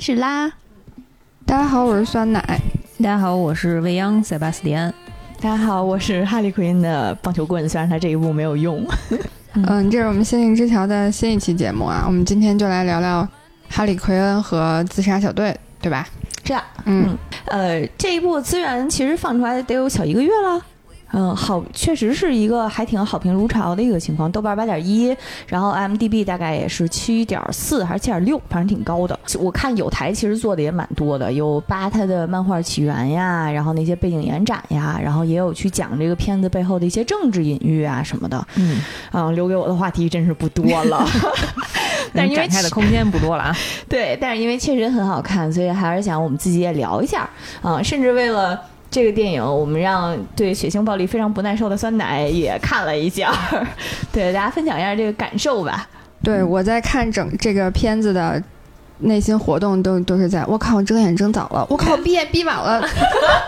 开始啦！大家好，我是酸奶。大家好，我是未央塞巴斯蒂安。大家好，我是哈利奎因的棒球棍，虽然他这一步没有用。嗯，这是我们仙境之桥的新一期节目啊。我们今天就来聊聊哈利奎恩和自杀小队，对吧？这样，嗯，呃，这一部资源其实放出来得有小一个月了。嗯，好，确实是一个还挺好评如潮的一个情况。豆瓣八点一，然后 M D B 大概也是七点四还是七点六，反正挺高的。我看有台其实做的也蛮多的，有扒它的漫画起源呀，然后那些背景延展呀，然后也有去讲这个片子背后的一些政治隐喻啊什么的。嗯，啊，留给我的话题真是不多了 但是因为展开的空间不多了啊。对，但是因为确实很好看，所以还是想我们自己也聊一下啊，甚至为了。这个电影，我们让对血腥暴力非常不耐受的酸奶也看了一下，对大家分享一下这个感受吧。对我在看整这个片子的内心活动都都是在，我靠，睁眼睁早了，我靠，闭眼闭晚了，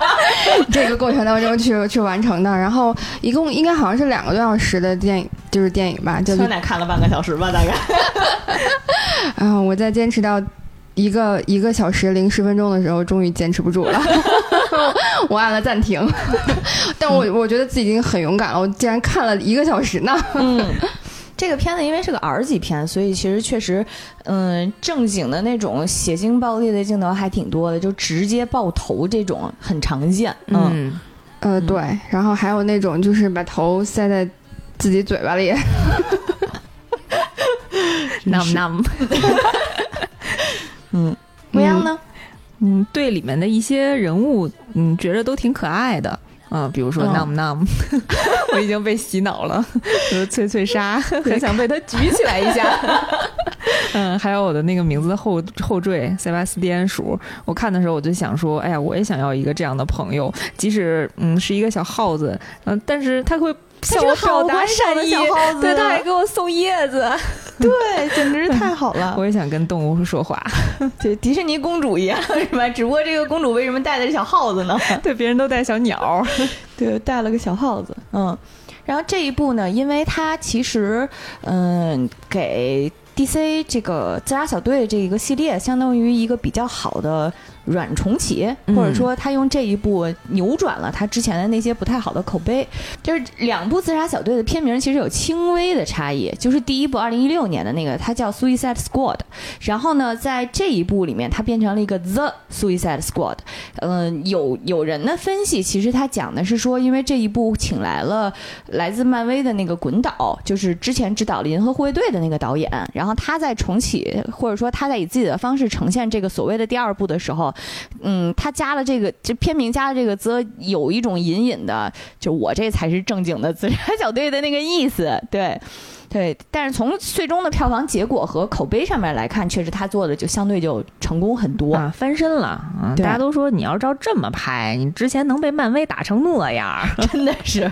这个过程当中去去完成的。然后一共应该好像是两个多小时的电影，就是电影吧，就酸奶看了半个小时吧，大概。然后我在坚持到一个一个小时零十分钟的时候，终于坚持不住了。我按了暂停，但我我觉得自己已经很勇敢了。我竟然看了一个小时呢。嗯，这个片子因为是个 R 级片，所以其实确实，嗯，正经的那种血腥暴力的镜头还挺多的，就直接爆头这种很常见。嗯，呃，对，然后还有那种就是把头塞在自己嘴巴里，num num。嗯，模样呢？嗯，对里面的一些人物，嗯，觉得都挺可爱的，嗯，比如说 Num Num，我已经被洗脑了，就是脆脆鲨，很想被他举起来一下。嗯，还有我的那个名字后后缀塞巴斯蒂安鼠，我看的时候我就想说，哎呀，我也想要一个这样的朋友，即使嗯是一个小耗子，嗯，但是他会。向我表达善意，对，他还给我送叶子，对，简直是太好了。我也想跟动物说话，对，迪士尼公主一样，是吧？只不过这个公主为什么带的是小耗子呢？对，别人都带小鸟，对，带了个小耗子。嗯，然后这一部呢，因为它其实，嗯，给 DC 这个自杀小队这一个系列，相当于一个比较好的。软重启，或者说他用这一部扭转了他之前的那些不太好的口碑。就是两部自杀小队的片名其实有轻微的差异，就是第一部二零一六年的那个它叫 Suicide Squad，然后呢在这一部里面它变成了一个 The Suicide Squad。嗯，有有人的分析，其实他讲的是说，因为这一部请来了来自漫威的那个滚导，就是之前指导《银河护卫队》的那个导演，然后他在重启或者说他在以自己的方式呈现这个所谓的第二部的时候。嗯，他加了这个，这片名加了这个，则有一种隐隐的，就我这才是正经的自杀小队的那个意思，对，对。但是从最终的票房结果和口碑上面来看，确实他做的就相对就成功很多啊，翻身了啊。大家都说你要照这么拍，你之前能被漫威打成那样，真的是。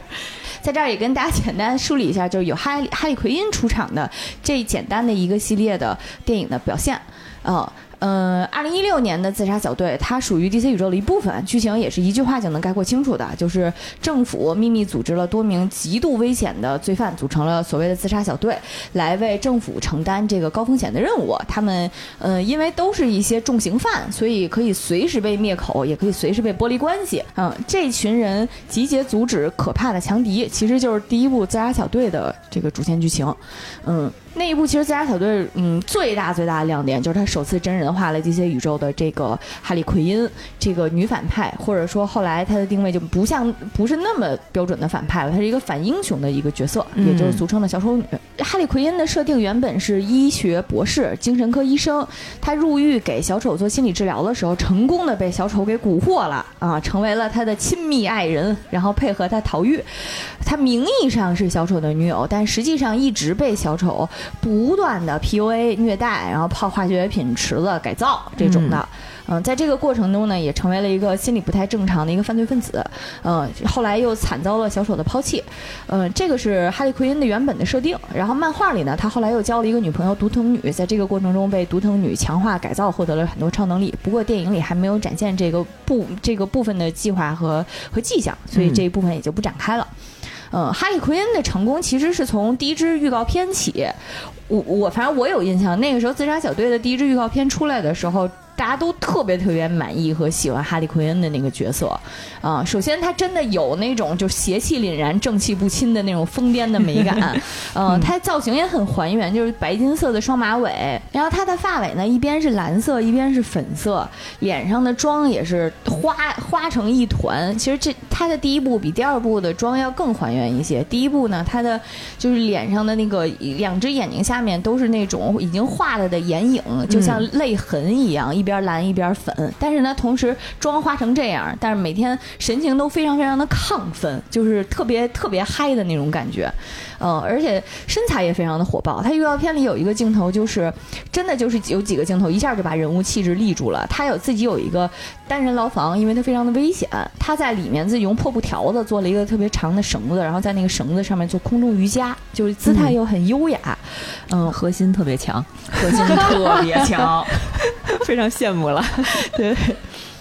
在这儿也跟大家简单梳理一下，就是有哈利哈利奎因出场的这简单的一个系列的电影的表现，嗯。嗯，二零一六年的自杀小队，它属于 DC 宇宙的一部分，剧情也是一句话就能概括清楚的，就是政府秘密组织了多名极度危险的罪犯，组成了所谓的自杀小队，来为政府承担这个高风险的任务。他们，呃，因为都是一些重刑犯，所以可以随时被灭口，也可以随时被剥离关系。嗯，这群人集结阻止可怕的强敌，其实就是第一部自杀小队的这个主线剧情。嗯。那一部其实自杀小队，嗯，最大最大的亮点就是他首次真人化了这些宇宙的这个哈利奎因这个女反派，或者说后来他的定位就不像不是那么标准的反派了，他是一个反英雄的一个角色，也就是俗称的小丑女。哈利奎因的设定原本是医学博士、精神科医生，他入狱给小丑做心理治疗的时候，成功的被小丑给蛊惑了啊，成为了他的亲密爱人，然后配合他逃狱。他名义上是小丑的女友，但实际上一直被小丑。不断的 PUA 虐待，然后泡化学品池子改造这种的，嗯，在这个过程中呢，也成为了一个心理不太正常的一个犯罪分子，嗯，后来又惨遭了小丑的抛弃，嗯，这个是哈利奎因的原本的设定。然后漫画里呢，他后来又交了一个女朋友独藤女，在这个过程中被独藤女强化改造，获得了很多超能力。不过电影里还没有展现这个部这个部分的计划和和迹象，所以这一部分也就不展开了。嗯，嗯哈利奎因的成功其实是从第一支预告片起，我我反正我有印象，那个时候自杀小队的第一支预告片出来的时候。大家都特别特别满意和喜欢哈利奎恩的那个角色啊。首先，他真的有那种就邪气凛然、正气不侵的那种疯癫的美感，嗯，他造型也很还原，就是白金色的双马尾，然后他的发尾呢一边是蓝色，一边是粉色，脸上的妆也是花花成一团。其实这他的第一部比第二部的妆要更还原一些。第一部呢，他的就是脸上的那个两只眼睛下面都是那种已经画了的眼影，就像泪痕一样，一边边蓝一边粉。但是呢，同时妆化成这样，但是每天神情都非常非常的亢奋，就是特别特别嗨的那种感觉。嗯，而且身材也非常的火爆。他预告片里有一个镜头，就是真的就是有几个镜头，一下就把人物气质立住了。他有自己有一个单人牢房，因为他非常的危险。他在里面自己用破布条子做了一个特别长的绳子，然后在那个绳子上面做空中瑜伽，就是姿态又很优雅。嗯，核心特别强，核心特别强，非常羡慕了。对。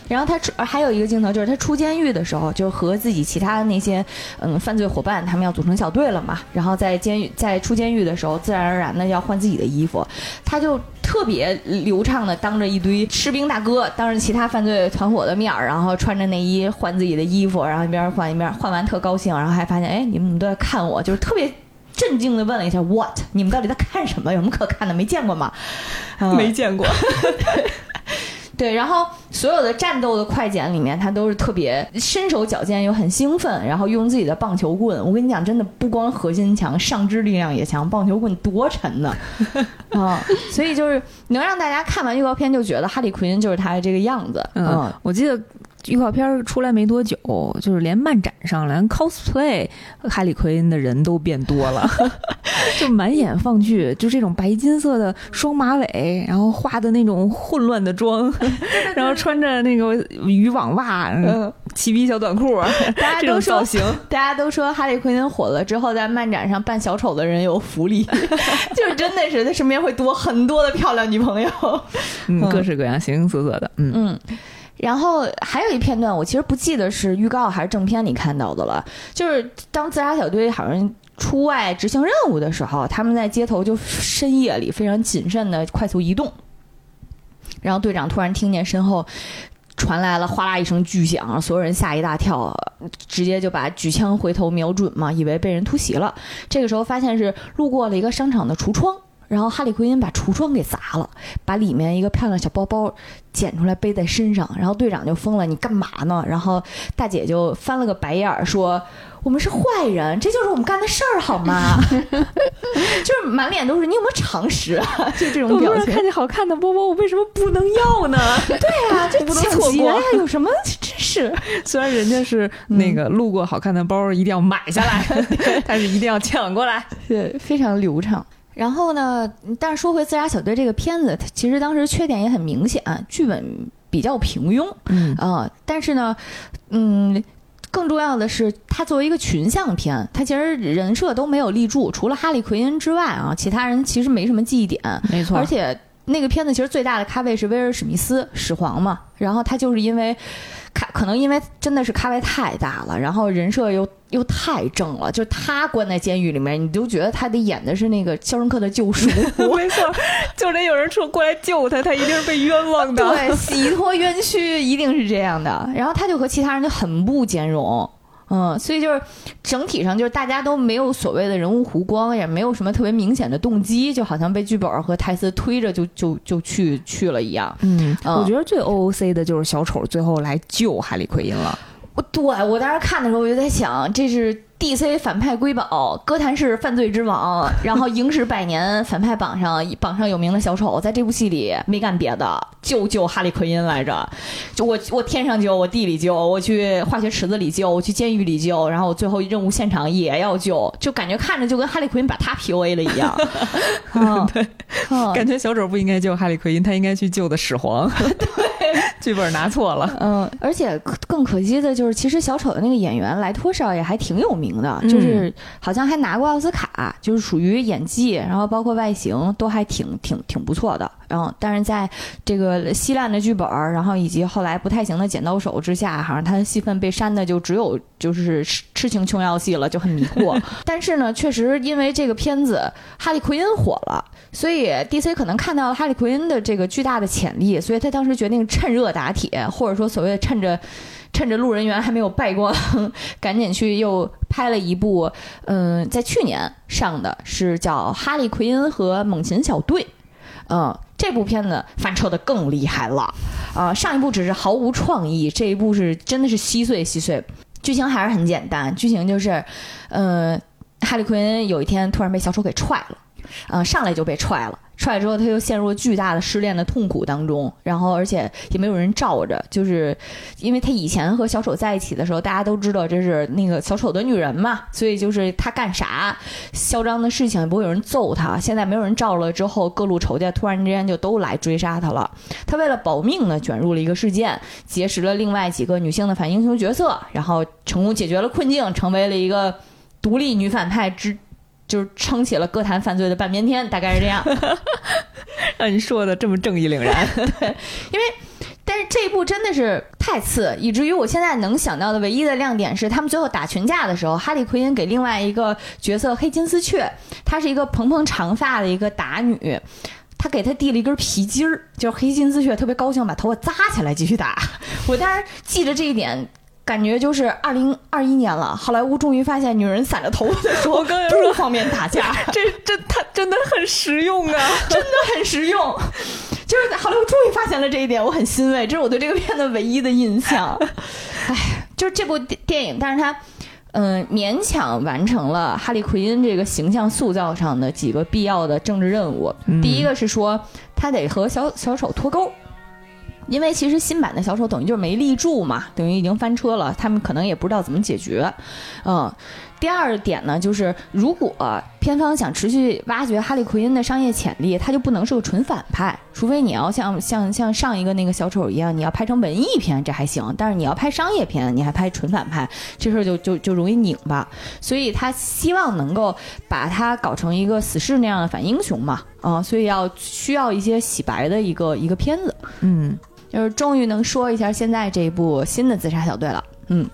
然后他出还有一个镜头，就是他出监狱的时候，就和自己其他的那些嗯犯罪伙伴，他们要组成小队了嘛。然后在监狱在出监狱的时候，自然而然的要换自己的衣服，他就特别流畅的当着一堆士兵大哥，当着其他犯罪团伙的面儿，然后穿着内衣换自己的衣服，然后一边换一边换完特高兴，然后还发现哎你们都在看我，就是特别震惊的问了一下 What？你们到底在看什么？有什么可看的？没见过吗？没见过。对，然后所有的战斗的快剪里面，他都是特别身手矫健又很兴奋，然后用自己的棒球棍。我跟你讲，真的不光核心强，上肢力量也强。棒球棍多沉呢，啊！所以就是能让大家看完预告片就觉得哈利奎因就是他的这个样子。嗯，我记得。预告片出来没多久，就是连漫展上连 cosplay 哈利奎因的人都变多了，就满眼放剧，就这种白金色的双马尾，然后画的那种混乱的妆，然后穿着那个渔网袜、齐皮小短裤，大家都说，大家都说哈利奎恩火了之后，在漫展上扮小丑的人有福利，就是真的是他身边会多很多的漂亮女朋友，嗯，各式各样、形形色色的，嗯嗯。然后还有一片段，我其实不记得是预告还是正片里看到的了。就是当自杀小队好像出外执行任务的时候，他们在街头就深夜里非常谨慎的快速移动。然后队长突然听见身后传来了哗啦一声巨响，所有人吓一大跳，直接就把举枪回头瞄准嘛，以为被人突袭了。这个时候发现是路过了一个商场的橱窗。然后哈利奎因把橱窗给砸了，把里面一个漂亮小包包捡出来背在身上。然后队长就疯了：“你干嘛呢？”然后大姐就翻了个白眼儿说：“我们是坏人，这就是我们干的事儿，好吗？” 就是满脸都是你有没有常识啊？就这种表情。看见好看的包包，我为什么不能要呢？对啊，这不能错过呀！有什么真是？虽然人家是那个路过好看的包一定要买下来，但是一定要抢过来，对，非常流畅。然后呢？但是说回《自杀小队》这个片子，它其实当时缺点也很明显，剧本比较平庸，嗯啊。但是呢，嗯，更重要的是，它作为一个群像片，它其实人设都没有立住，除了哈利奎因之外啊，其他人其实没什么记忆点，没错。而且那个片子其实最大的咖位是威尔史密斯，始皇嘛。然后他就是因为。咖可能因为真的是咖位太大了，然后人设又又太正了，就他关在监狱里面，你就觉得他得演的是那个《肖申克的救赎》，没错，就得有人出过来救他，他一定是被冤枉的，对，洗脱冤屈一定是这样的。然后他就和其他人就很不兼容。嗯，所以就是整体上就是大家都没有所谓的人物弧光，也没有什么特别明显的动机，就好像被剧本和台词推着就就就去去了一样。嗯，我觉得最 O O C 的就是小丑最后来救海利奎因了。我对我当时看的时候我就在想，这是。D.C. 反派瑰宝，哥谭市犯罪之王，然后 影史百年反派榜上榜上有名的小丑，在这部戏里没干别的，就救哈利奎因来着。就我我天上救，我地里救，我去化学池子里救，我去监狱里救，然后我最后任务现场也要救，就感觉看着就跟哈利奎因把他 P.U.A. 了一样。对，感觉小丑不应该救哈利奎因，他应该去救的始皇。对。剧本拿错了。嗯，而且更可惜的就是，其实小丑的那个演员莱托少爷还挺有名的，就是好像还拿过奥斯卡，就是属于演技，然后包括外形都还挺挺挺不错的。然后，但是在这个稀烂的剧本，然后以及后来不太行的剪刀手之下，好像他的戏份被删的就只有就是痴情琼瑶戏了，就很迷惑。但是呢，确实因为这个片子哈利奎因火了，所以 DC 可能看到了哈利奎因的这个巨大的潜力，所以他当时决定趁热打铁，或者说所谓的趁着 趁着路人缘还没有败光，赶紧去又拍了一部，嗯，在去年上的是叫《哈利奎因和猛禽小队》，嗯。这部片子翻车的更厉害了，啊，上一部只是毫无创意，这一部是真的是稀碎稀碎。剧情还是很简单，剧情就是，呃，哈利奎恩有一天突然被小丑给踹了，嗯，上来就被踹了。出来之后，他又陷入了巨大的失恋的痛苦当中，然后而且也没有人罩着，就是因为他以前和小丑在一起的时候，大家都知道这是那个小丑的女人嘛，所以就是他干啥嚣张的事情不会有人揍他。现在没有人罩了之后，各路仇家突然之间就都来追杀他了。他为了保命呢，卷入了一个事件，结识了另外几个女性的反英雄角色，然后成功解决了困境，成为了一个独立女反派之。就是撑起了歌坛犯罪的半边天，大概是这样。让你说的这么正义凛然，对，因为但是这一部真的是太次，以至于我现在能想到的唯一的亮点是，他们最后打群架的时候，哈利奎因给另外一个角色黑金丝雀，她是一个蓬蓬长发的一个打女，他给她递了一根皮筋儿，就是黑金丝雀特别高兴，把头发扎起来继续打。我当时记着这一点。感觉就是二零二一年了，好莱坞终于发现女人散着头发的时候不方便打架，这这他真的很实用啊，真的很实用。就是好莱坞终于发现了这一点，我很欣慰，这是我对这个片子唯一的印象。哎，就是这部电影，但是它嗯勉强完成了哈利奎因这个形象塑造上的几个必要的政治任务。第一个是说他得和小小丑脱钩。因为其实新版的小丑等于就是没立住嘛，等于已经翻车了，他们可能也不知道怎么解决。嗯，第二点呢，就是如果片方想持续挖掘哈利奎因的商业潜力，他就不能是个纯反派，除非你要像像像上一个那个小丑一样，你要拍成文艺片，这还行。但是你要拍商业片，你还拍纯反派，这事儿就就就容易拧巴。所以他希望能够把它搞成一个死侍那样的反英雄嘛，啊，所以要需要一些洗白的一个一个片子，嗯。就是终于能说一下现在这一部新的自杀小队了，嗯，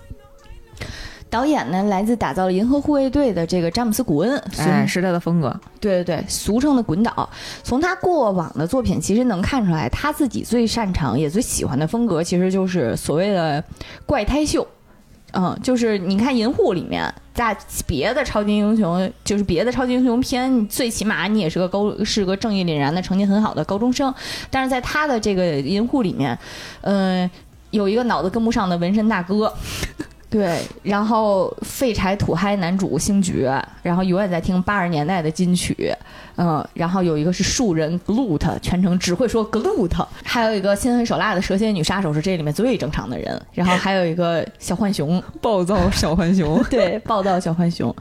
导演呢来自打造了《银河护卫队》的这个詹姆斯·古恩，哎，是他的风格，对对对，俗称的滚导。从他过往的作品其实能看出来，他自己最擅长也最喜欢的风格其实就是所谓的怪胎秀。嗯，就是你看《银护》里面，大别的超级英雄，就是别的超级英雄片，最起码你也是个高，是个正义凛然的、成绩很好的高中生。但是在他的这个《银护》里面，嗯，有一个脑子跟不上的纹身大哥。对，然后废柴土嗨男主星爵，然后永远在听八十年代的金曲，嗯，然后有一个是树人 Glut，全程只会说 Glut，还有一个心狠手辣的蛇蝎女杀手是这里面最正常的人，然后还有一个小浣熊，暴躁小浣熊，对，暴躁小浣熊，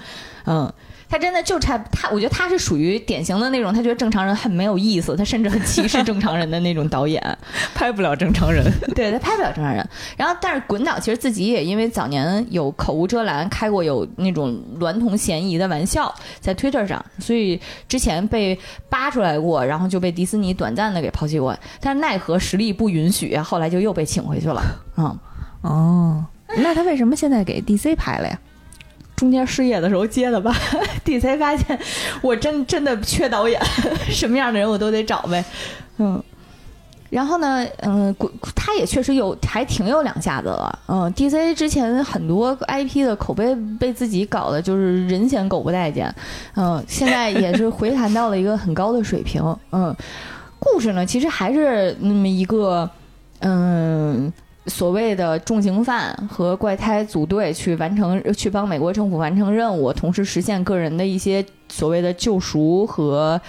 嗯。他真的就差他，我觉得他是属于典型的那种，他觉得正常人很没有意思，他甚至很歧视正常人的那种导演，拍不了正常人。对他拍不了正常人。然后，但是滚导其实自己也因为早年有口无遮拦，开过有那种娈童嫌疑的玩笑在 Twitter 上，所以之前被扒出来过，然后就被迪斯尼短暂的给抛弃过。但是奈何实力不允许，后来就又被请回去了。嗯，哦，那他为什么现在给 DC 拍了呀？中间失业的时候接的吧，DC 发现我真真的缺导演，什么样的人我都得找呗，嗯，然后呢，嗯，他也确实有，还挺有两下子了，嗯，DC 之前很多 IP 的口碑被自己搞的就是人嫌狗不待见，嗯，现在也是回弹到了一个很高的水平，嗯，故事呢其实还是那么一个，嗯。所谓的重刑犯和怪胎组队去完成，去帮美国政府完成任务，同时实现个人的一些所谓的救赎和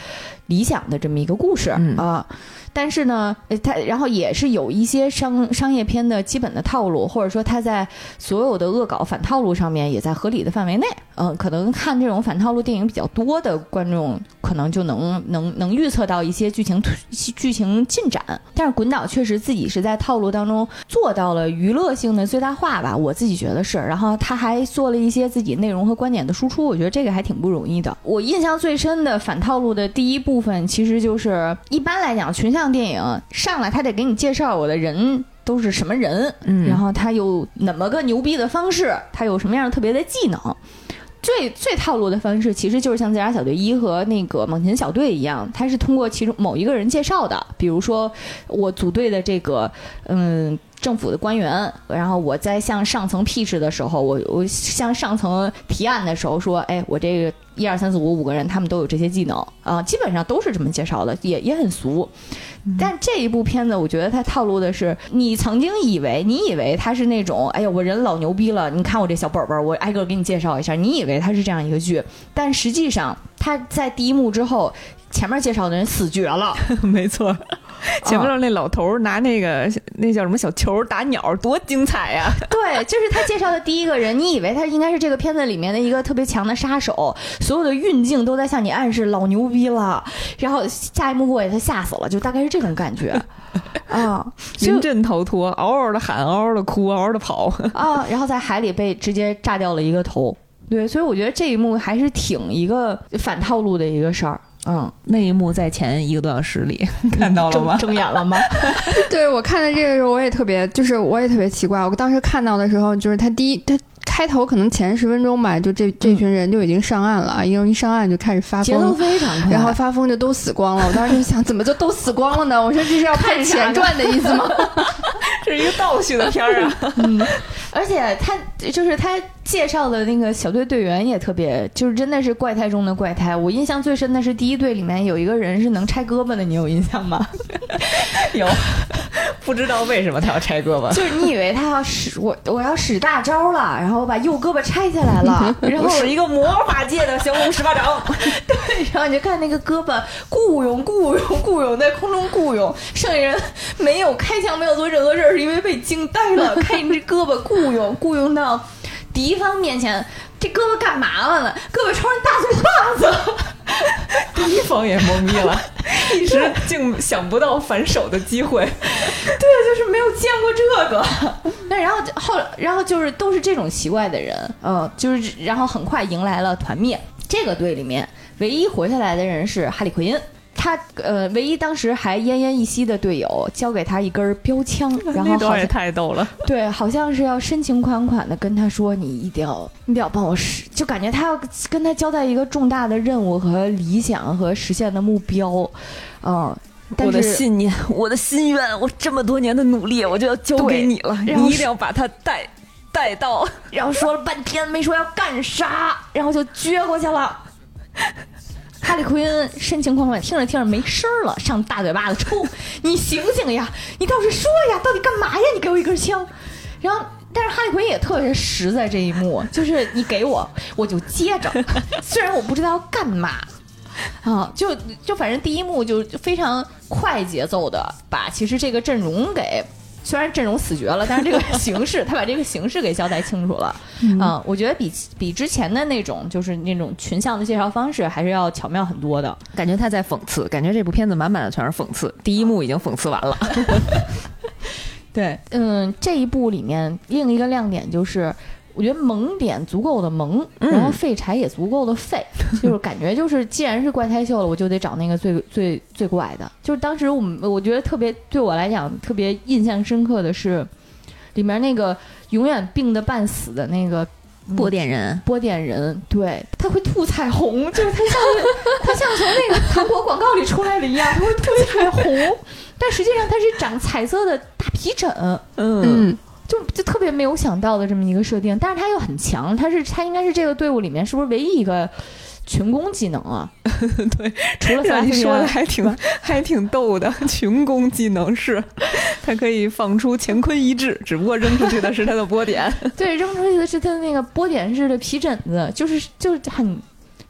理想的这么一个故事、嗯啊。但是呢，呃它然后也是有一些商商业片的基本的套路，或者说它在所有的恶搞反套路上面也在合理的范围内。嗯、可能看这种反套路电影比较多的观众，可能就能能能预测到一些剧情推剧情进展。但是滚导确实自己是在套路当中做到了娱乐性的最大化吧，我自己觉得是。然后他还做了一些自己内容和观点的输出，我觉得这个还挺不容易的。我印象最深的反套路的第一部分，其实就是一般来讲群像电影上来他得给你介绍我的人。都是什么人，嗯然后他有哪么个牛逼的方式，他有什么样的特别的技能，最最套路的方式，其实就是像自杀小队一和那个猛禽小队一样，它是通过其中某一个人介绍的。比如说，我组队的这个嗯政府的官员，然后我在向上层 pitch 的时候，我我向上层提案的时候说，哎，我这个一二三四五五个人，他们都有这些技能啊、基本上都是这么介绍的，也也很俗。但这一部片子，我觉得它套路的是，你曾经以为，你以为他是那种，哎呀，我人老牛逼了，你看我这小本本儿，我挨个给你介绍一下，你以为他是这样一个剧，但实际上他在第一幕之后，前面介绍的人死绝了，没错。前面那老头儿拿那个那叫什么小球打鸟，多精彩呀、对，就是他介绍的第一个人，你以为他应该是这个片子里面的一个特别强的杀手，所有的运镜都在向你暗示老牛逼了，然后下一幕过去他吓死了，就大概是这种感觉 啊，临阵逃脱，嗷嗷的喊，嗷嗷的哭，嗷嗷的跑。啊，然后在海里被直接炸掉了一个头。对，所以我觉得这一幕还是挺一个反套路的一个事儿。嗯，那一幕在前一个多小时里 看到了吗？睁眼了吗？对我看的这个时候，我也特别，就是我也特别奇怪。我当时看到的时候，就是他第一，他开头可能前十分钟吧，就这这群人就已经上岸了，因为一上岸就开始发节奏疯。非常快，然后发疯就都死光了，我当时就想，怎么就都死光了呢？我说这是要拍前传的意思吗？这 是一个倒叙的片儿啊！嗯而且他就是他介绍的那个小队队员也特别，就是真的是怪胎中的怪胎。我印象最深的是第一队里面有一个人是能拆胳膊的，你有印象吗？有，不知道为什么他要拆胳膊。就是你以为他要使我我要使大招了，然后我把右胳膊拆下来了，然后我一个魔法界的降龙十八掌。对然后你就看那个胳膊雇佣雇佣雇佣在空中雇佣，剩下人没有开枪，没有做任何事儿，是因为被惊呆了。看你这胳膊雇佣雇佣到敌方面前，这胳膊干嘛了呢？胳膊朝人大嘴巴子。敌方也懵逼了，一时竟想不到反手的机会。对，就是没有见过这个。那然后后然后就是都是这种奇怪的人，嗯，就是然后很快迎来了团灭。这个队里面唯一活下来的人是哈利奎因。他呃，唯一当时还奄奄一息的队友交给他一根标枪，然后好像太逗了。对，好像是要深情款款的跟他说：“你一定要，你得要帮我实。”就感觉他要跟他交代一个重大的任务和理想和实现的目标，嗯。我的信念，我的心愿，我这么多年的努力，我就要交给你了。你一定要把它带带到。然后说了半天没说要干啥，然后就撅过去了。哈利奎恩深情款款，听着听着没声儿了，上大嘴巴子抽，你醒醒呀！你倒是说呀，到底干嘛呀？你给我一根枪，然后。但是哈利奎恩也特别实在，这一幕 就是你给我，我就接着，虽然我不知道要干嘛，啊，就就反正第一幕就就非常快节奏的把其实这个阵容给虽然阵容死绝了，但是这个形式他把这个形式给交代清楚了。嗯、我觉得比比之前的那种就是那种群像的介绍方式还是要巧妙很多的。感觉他在讽刺，感觉这部片子满满的全是讽刺。第一幕已经讽刺完了。对，嗯，这一部里面另一个亮点就是。我觉得萌点足够的萌，嗯。然后废柴也足够的废，就是感觉就是既然是怪胎秀了，我就得找那个最最最怪的。就是当时我们我觉得特别对我来讲特别印象深刻的是，里面那个永远病得半死的那个波点人，波点人，对，他会吐彩虹，就是他像他像从那个韩国广告里出来的一样，他会吐彩虹，但实际上他是长彩色的大皮疹，嗯，嗯，就就特别没有想到的这么一个设定，但是他又很强，他是他应该是这个队伍里面是不是唯一一个群攻技能啊？对，除了让 你说的还挺还挺逗的。群攻技能是，他可以放出乾坤一掷，只不过扔出去的是他的波点。对扔出去的是他的那个波点式的皮疹子，就是就是很。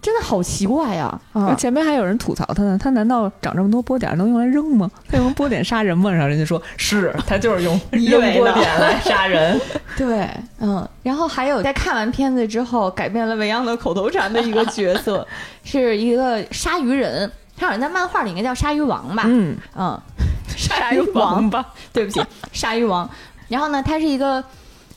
真的好奇怪呀！啊，前面还有人吐槽他呢，他难道长这么多波点能用来扔吗？他用波点杀人吗？然后人家说是他就是用 用波点来杀人。对，嗯，然后还有在看完片子之后改变了未央的口头禅的一个角色，是一个鲨鱼人，他好像在漫画里应该叫鲨鱼王吧？嗯嗯，鲨鱼王吧？对不起，鲨鱼王。然后呢，他是一个。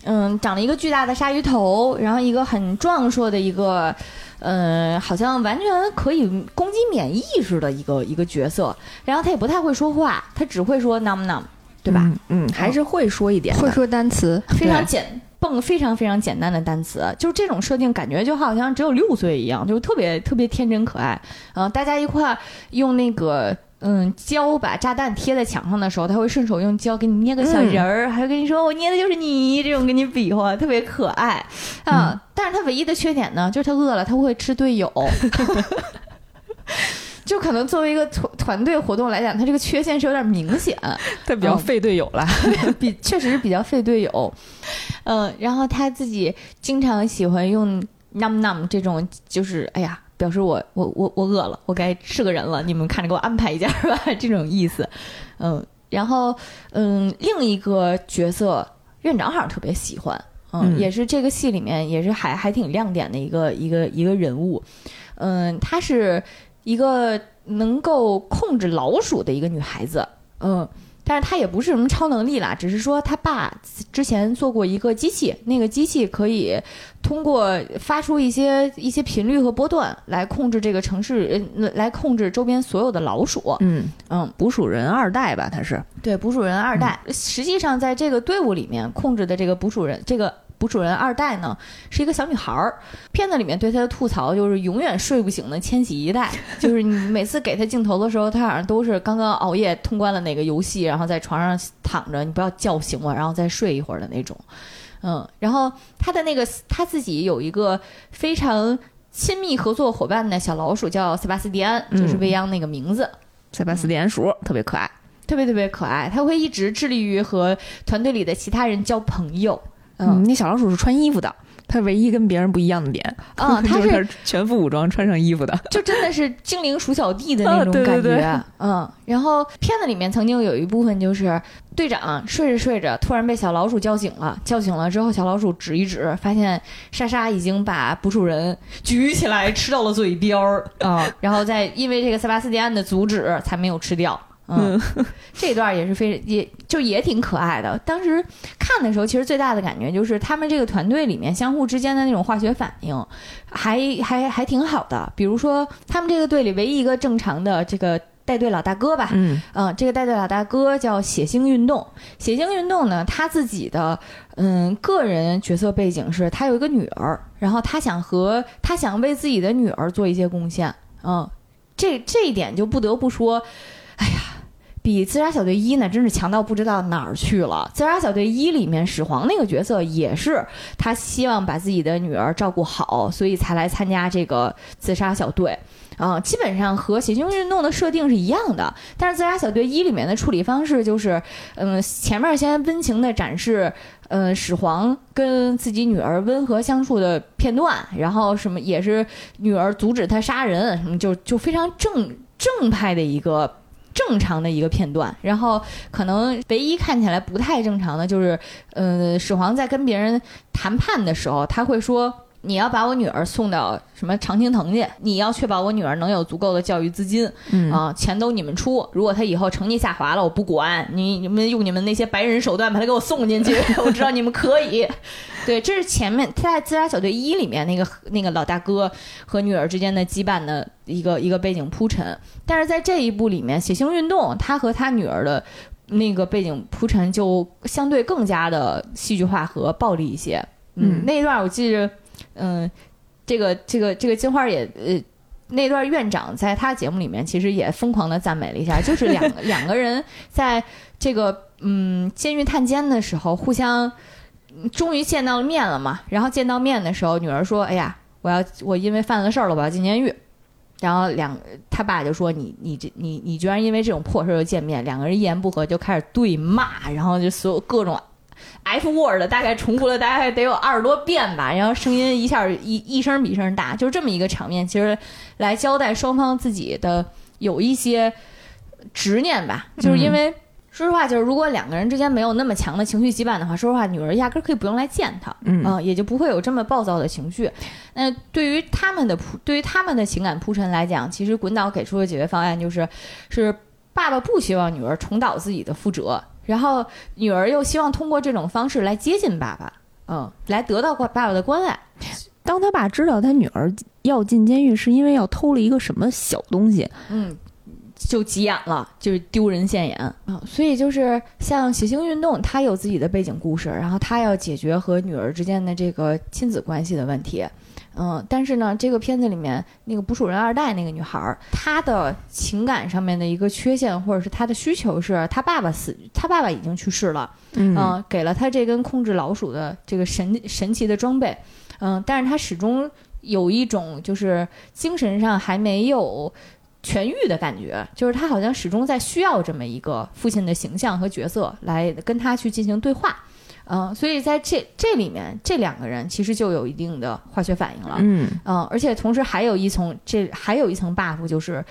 嗯，长了一个巨大的鲨鱼头，然后一个很壮硕的一个，嗯，好像完全可以攻击免疫似的一个一个角色。然后他也不太会说话，他只会说 num num，对吧？嗯，还是会说一点，会说单词，非常简蹦，非常非常简单的单词。就是这种设定，感觉就好像只有六岁一样，就特别特别天真可爱。嗯，大家一块用那个。嗯，胶把炸弹贴在墙上的时候，他会顺手用胶给你捏个小人儿，还会跟你说我捏的就是你，这种跟你比划，特别可爱啊。但是他唯一的缺点呢，就是他饿了他会吃队友，就可能作为一个团团队活动来讲，他这个缺陷是有点明显，他比较费队友了，比 确实是比较费队友。嗯，然后他自己经常喜欢用 num num 这种，就是哎呀。表示我我我我饿了，我该是个人了。你们看着给我安排一下 吧，这种意思。嗯，然后嗯，另一个角色院长好像特别喜欢，嗯，也是这个戏里面也是还还挺亮点的一个一个一个人物。嗯，她是一个能够控制老鼠的一个女孩子，嗯。但是他也不是什么超能力啦，只是说他爸之前做过一个机器，那个机器可以通过发出一些一些频率和波段来控制这个城市，来控制周边所有的老鼠。嗯嗯，捕鼠人二代吧，他是对捕鼠人二代。实际上在这个队伍里面控制的这个捕鼠人，这个。捕主人二代呢，是一个小女孩儿。片子里面对她的吐槽就是永远睡不醒的千禧一代，就是你每次给她镜头的时候，她好像都是刚刚熬夜通关了哪个游戏，然后在床上躺着，你不要叫醒我，然后再睡一会儿的那种。嗯，然后她的那个她自己有一个非常亲密合作伙伴的小老鼠，叫塞巴斯蒂安，就是未央那个名字。塞巴斯蒂安鼠特别可爱，特别特别可爱。他会一直致力于和团队里的其他人交朋友。嗯，那小老鼠是穿衣服的，它唯一跟别人不一样的点啊，它是全副武装穿上衣服的，就真的是精灵鼠小弟的那种感觉。嗯，然后片子里面曾经有一部分就是队长睡着睡着，突然被小老鼠叫醒了，叫醒了之后，小老鼠指一指，发现莎莎已经把捕鼠人举起来吃到了嘴边儿啊，然后再因为这个塞巴斯蒂安的阻止，才没有吃掉。嗯，这段也是非常，也就也挺可爱的。当时看的时候，其实最大的感觉就是他们这个团队里面相互之间的那种化学反应，还还还挺好的。比如说，他们这个队里唯一一个正常的这个带队老大哥吧，嗯，嗯，这个带队老大哥叫血腥运动。血腥运动呢，他自己的嗯个人角色背景是他有一个女儿，然后他想和他想为自己的女儿做一些贡献。嗯，这这一点就不得不说，哎呀。比自杀小队一呢，真是强到不知道哪儿去了。自杀小队一里面，始皇那个角色也是他希望把自己的女儿照顾好，所以才来参加这个自杀小队。啊，基本上和血腥运动的设定是一样的。但是自杀小队一里面的处理方式就是，嗯，前面先温情的展示，嗯，始皇跟自己女儿温和相处的片段，然后什么也是女儿阻止他杀人，什么就就非常正正派的一个。正常的一个片段，然后可能唯一看起来不太正常的就是，呃，始皇在跟别人谈判的时候，他会说：“你要把我女儿送到什么常青藤去，你要确保我女儿能有足够的教育资金，啊，钱都你们出。如果她以后成绩下滑了，我不管你，你们用你们那些白人手段把她给我送进去，我知道你们可以。”对，这是前面在《自杀小队一》里面那个那个老大哥和女儿之间的羁绊的一个一个背景铺陈，但是在这一部里面，《血腥运动》他和他女儿的那个背景铺陈就相对更加的戏剧化和暴力一些。嗯，那一段我记着，嗯，这个这个这个金花也呃，那段院长在他节目里面其实也疯狂的赞美了一下，就是两 两个人在这个嗯监狱探监的时候互相。终于见到了面了嘛，然后见到面的时候，女儿说：“哎呀，我要我因为犯了事儿了，我要进监狱。”然后两他爸就说：“你你这你你居然因为这种破事儿就见面？”两个人一言不合就开始对骂，然后就所有各种 F word 大概重复了大概得有二十多遍吧，然后声音一下一一声比一声大，就是这么一个场面，其实来交代双方自己的有一些执念吧，就是因为。说实话，就是如果两个人之间没有那么强的情绪羁绊的话，说实话，女儿压根儿可以不用来见他，嗯，也就不会有这么暴躁的情绪。那对于他们的铺，对于他们的情感铺陈来讲，其实滚导给出的解决方案就是，是爸爸不希望女儿重蹈自己的覆辙，然后女儿又希望通过这种方式来接近爸爸，嗯，来得到爸爸的关爱。当他爸知道他女儿要进监狱是因为要偷了一个什么小东西，嗯。就急眼了，就是丢人现眼啊！所以就是像血腥运动，它有自己的背景故事，然后他要解决和女儿之间的这个亲子关系的问题，嗯，但是呢，这个片子里面那个捕鼠人二代那个女孩，她的情感上面的一个缺陷或者是她的需求是，她爸爸死，她爸爸已经去世了，嗯，给了她这根控制老鼠的这个神神奇的装备，嗯，但是她始终有一种就是精神上还没有。痊愈的感觉，就是她好像始终在需要这么一个父亲的形象和角色来跟她去进行对话，嗯，所以在这这里面，这两个人其实就有一定的化学反应了，嗯。嗯，而且同时还有一层，这还有一层 buff 就是，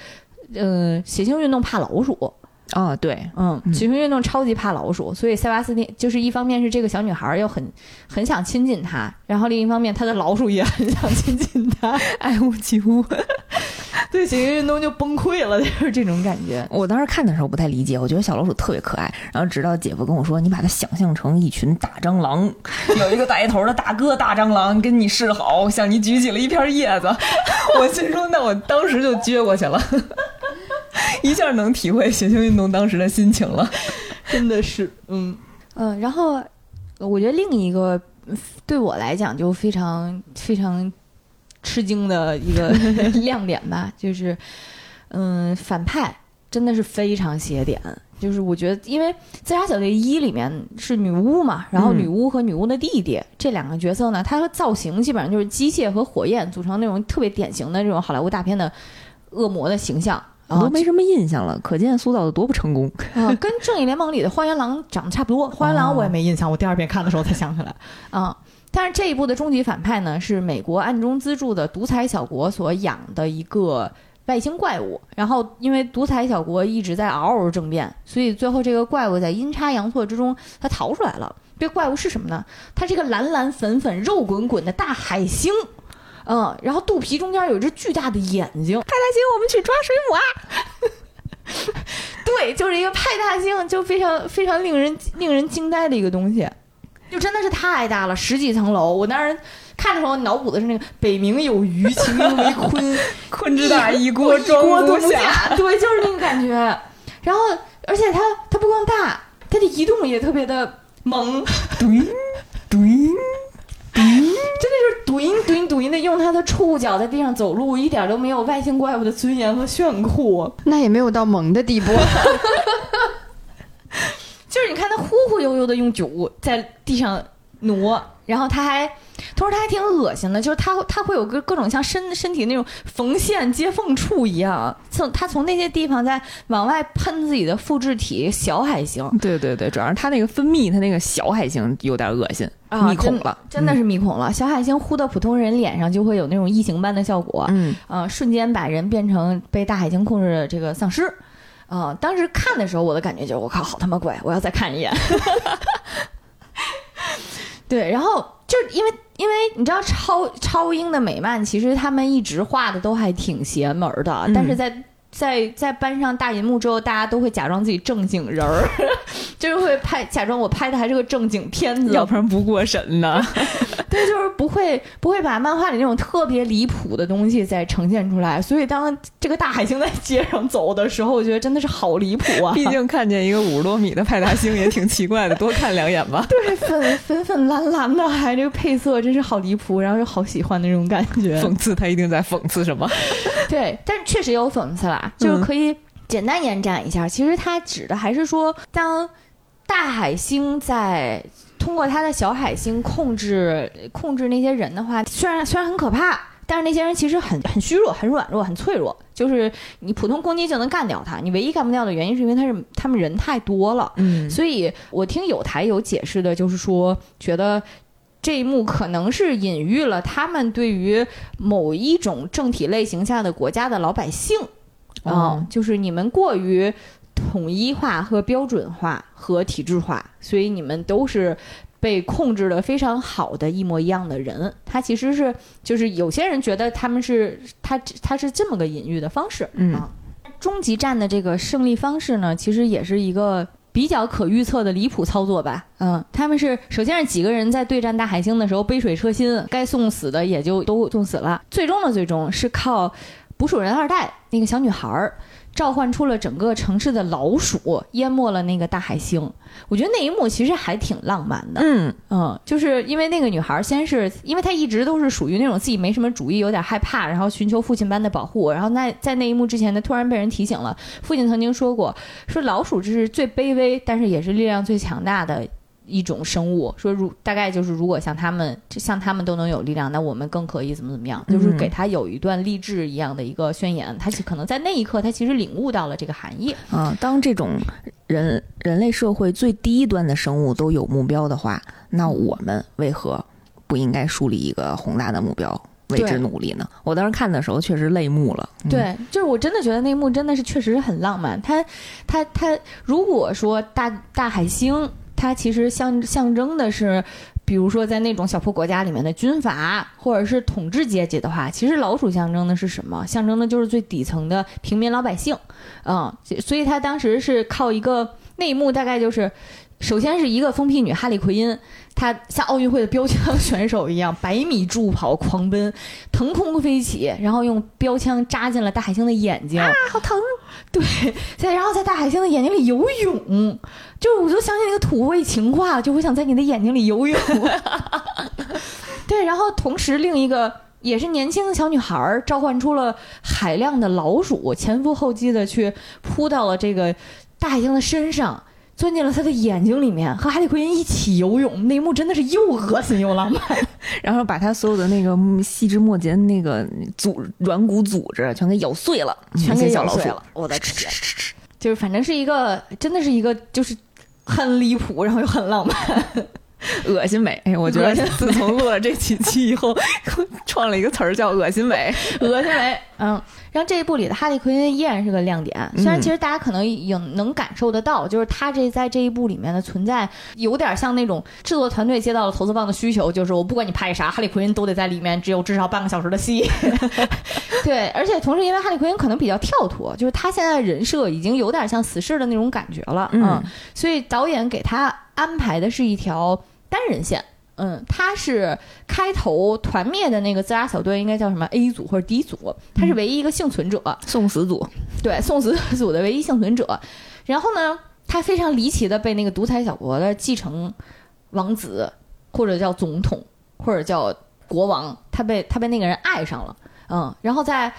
呃，血腥运动怕老鼠，啊对，嗯，血腥运动超级怕老鼠，所以塞巴斯汀就是一方面是这个小女孩又很很想亲近他，然后另一方面他的老鼠也很想亲近他，爱屋及乌。对，血腥运动就崩溃了，就是这种感觉。我当时看的时候不太理解，我觉得小老鼠特别可爱。然后直到姐夫跟我说，你把它想象成一群大蟑螂，有一个带头的大哥大蟑螂跟你示好，向你举起了一片叶子。我心说，那我当时就撅过去了，一下能体会血腥运动当时的心情了。真的是，嗯嗯。然后我觉得另一个对我来讲就非常非常。吃惊的一个 亮点吧，就是，嗯，反派真的是非常邪点。就是我觉得，因为《自杀小队一》里面是女巫嘛，然后女巫和女巫的弟弟这两个角色呢，它的造型基本上就是机械和火焰组成那种特别典型的这种好莱坞大片的恶魔的形象，我都没什么印象了，可见塑造的多不成功。啊，跟《正义联盟》里的花原狼长得差不多。花原狼我也没印象，我第二遍看的时候才想起来。啊。但是这一部的终极反派呢，是美国暗中资助的独裁小国所养的一个外星怪物。然后因为独裁小国一直在嗷嗷政变，所以最后这个怪物在阴差阳错之中，它逃出来了。这怪物是什么呢？它是个蓝蓝粉粉、肉滚滚的大海星，嗯，然后肚皮中间有一只巨大的眼睛。派大星，我们去抓水母啊！对，就是一个派大星，就非常非常令人令人惊呆的一个东西。就真的是太大了，十几层楼。我当时看的时候，脑补的是那个“北冥有鱼，其名为鲲，鲲之大，一锅装不下”。对，就是那个感觉。然后，而且它它不光大，它的移动也特别的猛，怼怼怼，真的就是怼怼怼的，用它的触角在地上走路，一点都没有外星怪物的尊严和炫酷。那也没有到萌的地步。就是你看他忽忽悠悠的用酒在地上挪，然后他还，同时他还挺恶心的，就是他他会有各各种像身身体那种缝线接缝处一样，从他从那些地方在往外喷自己的复制体小海星。对对对，主要是他那个分泌，他那个小海星有点恶心，密孔了，真的是密孔了。小海星呼到普通人脸上就会有那种异形般的效果，嗯，呃，瞬间把人变成被大海星控制的这个丧尸。啊！当时看的时候，我的感觉就是我靠，好他妈怪！我要再看一眼。对，然后就是因为因为你知道超超英的美漫，其实他们一直画的都还挺邪门的，但是在。在在搬上大银幕之后，大家都会假装自己正经人儿，就是会拍假装我拍的还是个正经片子，要不然不过审呢。对，就是不会不会把漫画里那种特别离谱的东西再呈现出来。所以当这个大海星在街上走的时候，我觉得真的是好离谱啊！毕竟 看见一个五十多米的派大星也挺奇怪的，多看两眼吧。对，粉粉粉蓝蓝的，还这个配色真是好离谱，然后又好喜欢的那种感觉。讽刺他一定在讽刺什么？对，但确实有讽刺了。就是可以简单延展一下，其实它指的还是说，当大海星在通过他的小海星控制控制那些人的话，虽然虽然很可怕，但是那些人其实很很虚弱、很软弱、很脆弱，就是你普通攻击就能干掉他，你唯一干不掉的原因是因为他是他们人太多了。嗯，所以我听有台有解释的，就是说觉得这一幕可能是隐喻了他们对于某一种政体类型下的国家的老百姓，啊、哦就是你们过于统一化和标准化和体制化，所以你们都是。被控制的非常好的一模一样的人，他其实是就是有些人觉得他们是他他是这么个隐喻的方式，嗯啊，终极战的这个胜利方式呢，其实也是一个比较可预测的离谱操作吧。嗯，他们是首先是几个人在对战大海星的时候杯水车薪，该送死的也就都送死了。最终的最终是靠捕鼠人二代那个小女孩儿。召唤出了整个城市的老鼠，淹没了那个大海星。我觉得那一幕其实还挺浪漫的。嗯嗯，就是因为那个女孩儿先是因为她一直都是属于那种自己没什么主意，有点害怕，然后寻求父亲般的保护。然后那在那一幕之前呢，突然被人提醒了，父亲曾经说过，说老鼠这是最卑微，但是也是力量最强大的。一种生物说，如大概就是，如果像他们，像他们都能有力量，那我们更可以怎么怎么样？就是给他有一段励志一样的一个宣言。他可能在那一刻，他其实领悟到了这个含义。啊，当这种人人类社会最低端的生物都有目标的话，那我们为何不应该树立一个宏大的目标，为之努力呢？我当时看的时候确实泪目了。嗯，对，就是我真的觉得那一幕真的是确实很浪漫。他他他，如果说大大海星，它其实象象征的是，比如说在那种小破国家里面的军阀或者是统治阶级的话，其实老鼠象征的是什么？象征的就是最底层的平民老百姓。嗯，所以他当时是靠一个内幕，大概就是。首先是一个疯批女哈利奎因，她像奥运会的标枪选手一样，百米助跑狂奔，腾空飞起，然后用标枪扎进了大海星的眼睛，啊，好疼！对，再然后在大海星的眼睛里游泳，就我就想起那个土味情话，就我想在你的眼睛里游泳。对，然后同时另一个也是年轻的小女孩儿召唤出了海量的老鼠，前赴后继的去扑到了这个大海星的身上。钻进了他的眼睛里面，和哈利奎因一起游泳，那一幕真的是又恶心又浪漫。然后把他所有的那个细枝末节那个组软骨组织全给咬碎了，全给。咬碎了。我的天，就是反正是一个，真的是一个，就是很离谱，然后又很浪漫。恶心美，哎，我觉得自从录了这几期以后，创了一个词儿叫“恶心美。恶心美？嗯，然后这一部里的哈利奎因依然是个亮点，虽然其实大家可能也能感受得到，就是他这在这一部里面的存在，有点像那种制作团队接到了投资方的需求，就是我不管你拍啥，哈利奎因都得在里面，只有至少半个小时的戏。对，而且同时因为哈利奎因可能比较跳脱，就是他现在的人设已经有点像死侍的那种感觉了，嗯所以导演给他安排的是一条单人线。嗯，他是开头团灭的那个自杀小队，应该叫什么 A 组或者 D 组，他是唯一一个幸存者，”送死组。对，送死组的唯一幸存者。然后呢，他非常离奇的被那个独裁小国的继承王子，或者叫总统，或者叫国王，他被他被那个人爱上了，嗯，然后在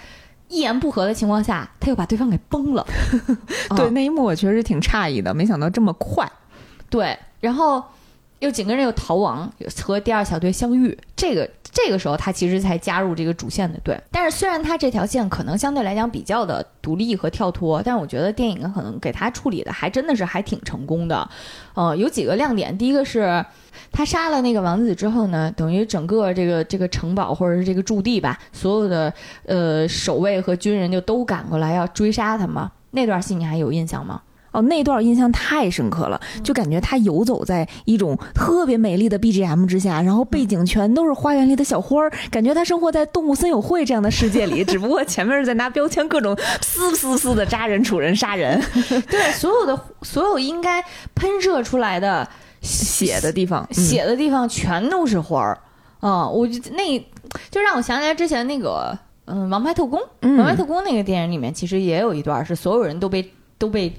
一言不合的情况下，他又把对方给崩了，对嗯那一幕我确实挺诧异的，没想到这么快。对，然后又几个人又逃亡，和第二小队相遇。这个这个时候，他其实才加入这个主线的队。但是虽然他这条线可能相对来讲比较的独立和跳脱，但我觉得电影可能给他处理的还真的是还挺成功的。呃，有几个亮点，第一个是。他杀了那个王子之后呢，等于整个这个这个城堡或者是这个驻地吧，所有的呃守卫和军人就都赶过来要追杀他嘛。那段戏你还有印象吗？哦，那段印象太深刻了，就感觉他游走在一种特别美丽的 BGM 之下，然后背景全都是花园里的小花儿，感觉他生活在动物森友会这样的世界里，只不过前面是在拿标签各种嘶嘶嘶的扎人、杵人、杀人，对，所有的所有应该喷射出来的血的地方，嗯。血的地方全都是花儿。啊、我就那就让我想起来之前那个嗯，《王牌特工》嗯王牌特工》那个电影里面其实也有一段是所有人都被都被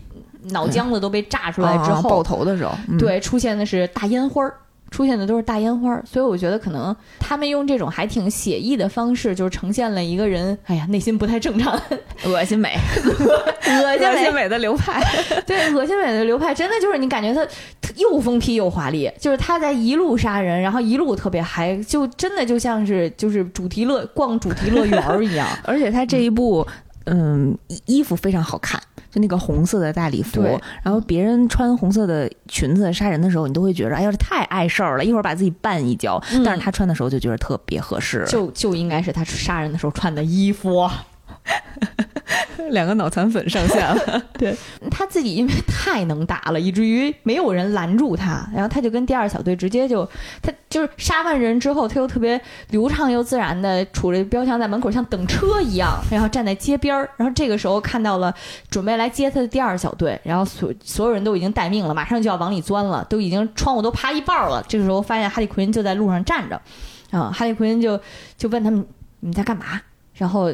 脑浆子都被炸出来之后爆后，头的时候，嗯，对，出现的是大烟花儿。出现的都是大烟花，所以我觉得可能他们用这种还挺写意的方式，就是呈现了一个人，哎呀，内心不太正常，恶心美，恶 恶心心美，美的流派。对，恶心美的流派真的就是你感觉他他又疯批又华丽，就是他在一路杀人，然后一路特别嗨，就真的就像是就是主题乐逛主题乐园儿一样。而且他这一部，嗯，衣衣服非常好看，就那个红色的大礼服，然后别人穿红色的裙子杀人的时候，你都会觉得，哎呀，这太碍事儿了，一会儿把自己绊一跤。嗯但是他穿的时候就觉得特别合适，就就应该是他杀人的时候穿的衣服。两个脑残粉上线了。对他自己因为太能打了，以至于没有人拦住他，然后他就跟第二小队直接就，他就是杀完人之后，他又特别流畅又自然的杵着标枪在门口像等车一样，然后站在街边儿，然后这个时候看到了准备来接他的第二小队，然后所所有人都已经待命了，马上就要往里钻了，都已经窗户都趴一半儿了，这个时候发现哈利奎因就在路上站着，啊，哈利奎因就就问他们你们在干嘛？然后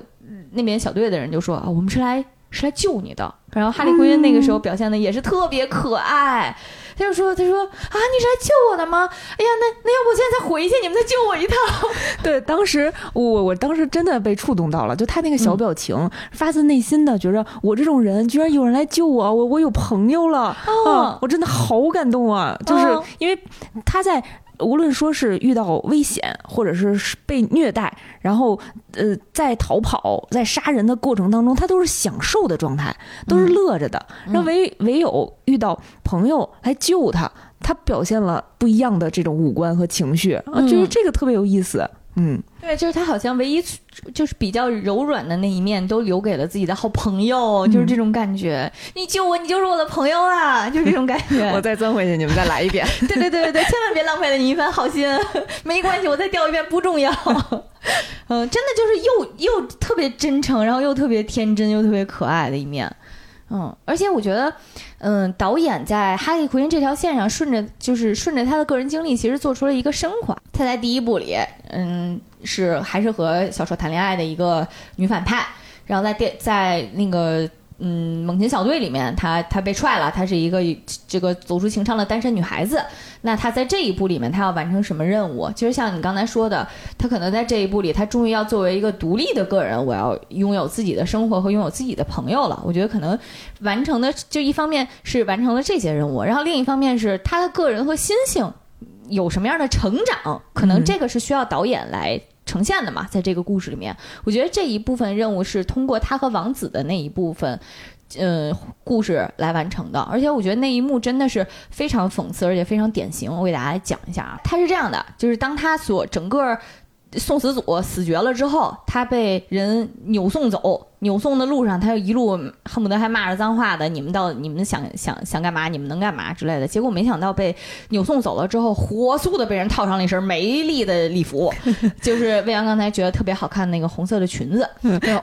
那边小队的人就说啊，我们是来是来救你的。然后哈利奎恩那个时候表现的也是特别可爱，他就说他说啊，你是来救我的吗？哎呀，那那要不我现在再回去，你们再救我一趟。对，当时我我当时真的被触动到了，就他那个小表情，发自内心的觉着我这种人居然有人来救我，我我有朋友了、哦啊！我真的好感动啊！就是哦因为他在。无论说是遇到危险，或者是被虐待，然后呃，在逃跑、在杀人的过程当中，他都是享受的状态，都是乐着的。嗯然后唯唯有遇到朋友来救他，他表现了不一样的这种五官和情绪啊，嗯就是这个特别有意思。嗯，对，就是他好像唯一就是比较柔软的那一面都留给了自己的好朋友，就是这种感觉。你救我，你就是我的朋友啊，就是这种感觉。我再钻回去，你们再来一遍。对对对对对，千万别浪费了你一番好心，没关系，我再掉一遍不重要。嗯，真的就是又又特别真诚，然后又特别天真，又特别可爱的一面。嗯，而且我觉得，嗯，导演在哈利奎因这条线上，顺着就是顺着他的个人经历，其实做出了一个升华。他在第一部里，嗯，是还是和小丑谈恋爱的一个女反派，然后在电在那个嗯猛禽小队里面，她她被踹了，她是一个这个走出情伤的单身女孩子。那她在这一部里面，她要完成什么任务？其实像你刚才说的，她可能在这一部里，她终于要作为一个独立的个人，我要拥有自己的生活和拥有自己的朋友了。我觉得可能完成的就一方面是完成了这些任务，然后另一方面是她的个人和心性有什么样的成长，可能这个是需要导演来。呈现的嘛，在这个故事里面，我觉得这一部分任务是通过他和王子的那一部分，呃，故事来完成的。而且我觉得那一幕真的是非常讽刺，而且非常典型。我给大家讲一下啊，他是这样的，就是当他所整个送死组死绝了之后，他被人扭送走，扭送的路上，他就一路恨不得还骂着脏话的，你们到你们想想想干嘛，你们能干嘛之类的。结果没想到被扭送走了之后，火速的被人套上了一身美丽的礼服，就是魏阳刚才觉得特别好看那个红色的裙子。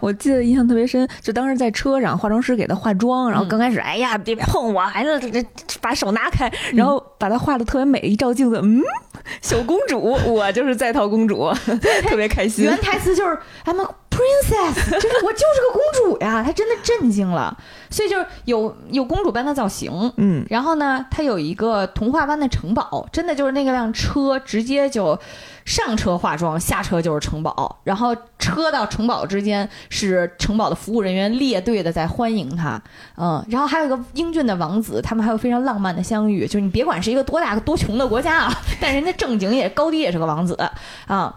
我记得印象特别深，就当时在车上，化妆师给她化妆，然后嗯刚开始，哎呀，别碰我，还是这这把手拿开，然后把她画的特别美，一照镜子，嗯，小公主，我就是在逃公主，特别开心原。台词就是 I'm a princess，就是我就是个公主呀，她真的震惊了，所以就是有有公主般的造型。嗯，然后呢，她有一个童话般的城堡，真的就是那个辆车直接就上车化妆，下车就是城堡，然后车到城堡之间是城堡的服务人员列队的在欢迎她，嗯，然后还有一个英俊的王子，他们还有非常浪漫的相遇，就是你别管是一个多大多穷的国家啊，但人家正经也高低也是个王子啊。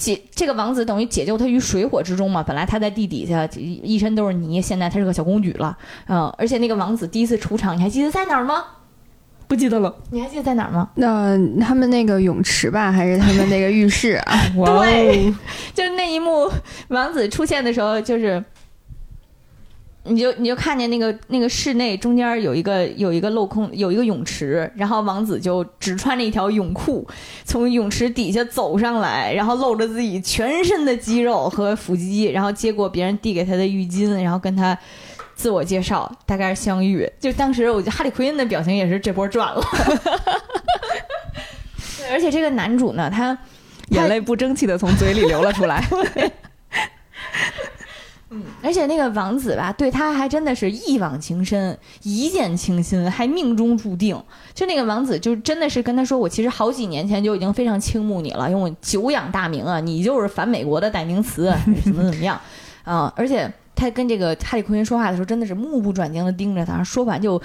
解这个王子等于解救他于水火之中嘛，本来他在地底下一一身都是泥，现在他是个小公举了，嗯，而且那个王子第一次出场，你还记得在哪儿吗？不记得了。你还记得在哪儿吗？那他们那个泳池吧，还是他们那个浴室啊？哇 就是那一幕，王子出现的时候，就是，你就你就看见那个那个室内中间有一个有一个镂空有一个泳池，然后王子就只穿着一条泳裤从泳池底下走上来，然后露着自己全身的肌肉和腹肌，然后接过别人递给他的浴巾，然后跟他。自我介绍，大概是相遇。就当时，我觉得哈利奎因的表情也是这波赚了。对，而且这个男主呢，他眼泪不争气的从嘴里流了出来。嗯，而且那个王子吧，对他还真的是一往情深，一见倾心，还命中注定。就那个王子，就真的是跟他说：“我其实好几年前就已经非常倾慕你了，因为我久仰大名啊，你就是反美国的代名词，怎么怎么样啊！”而且他跟这个哈利奎因说话的时候，真的是目不转睛的盯着他，说完就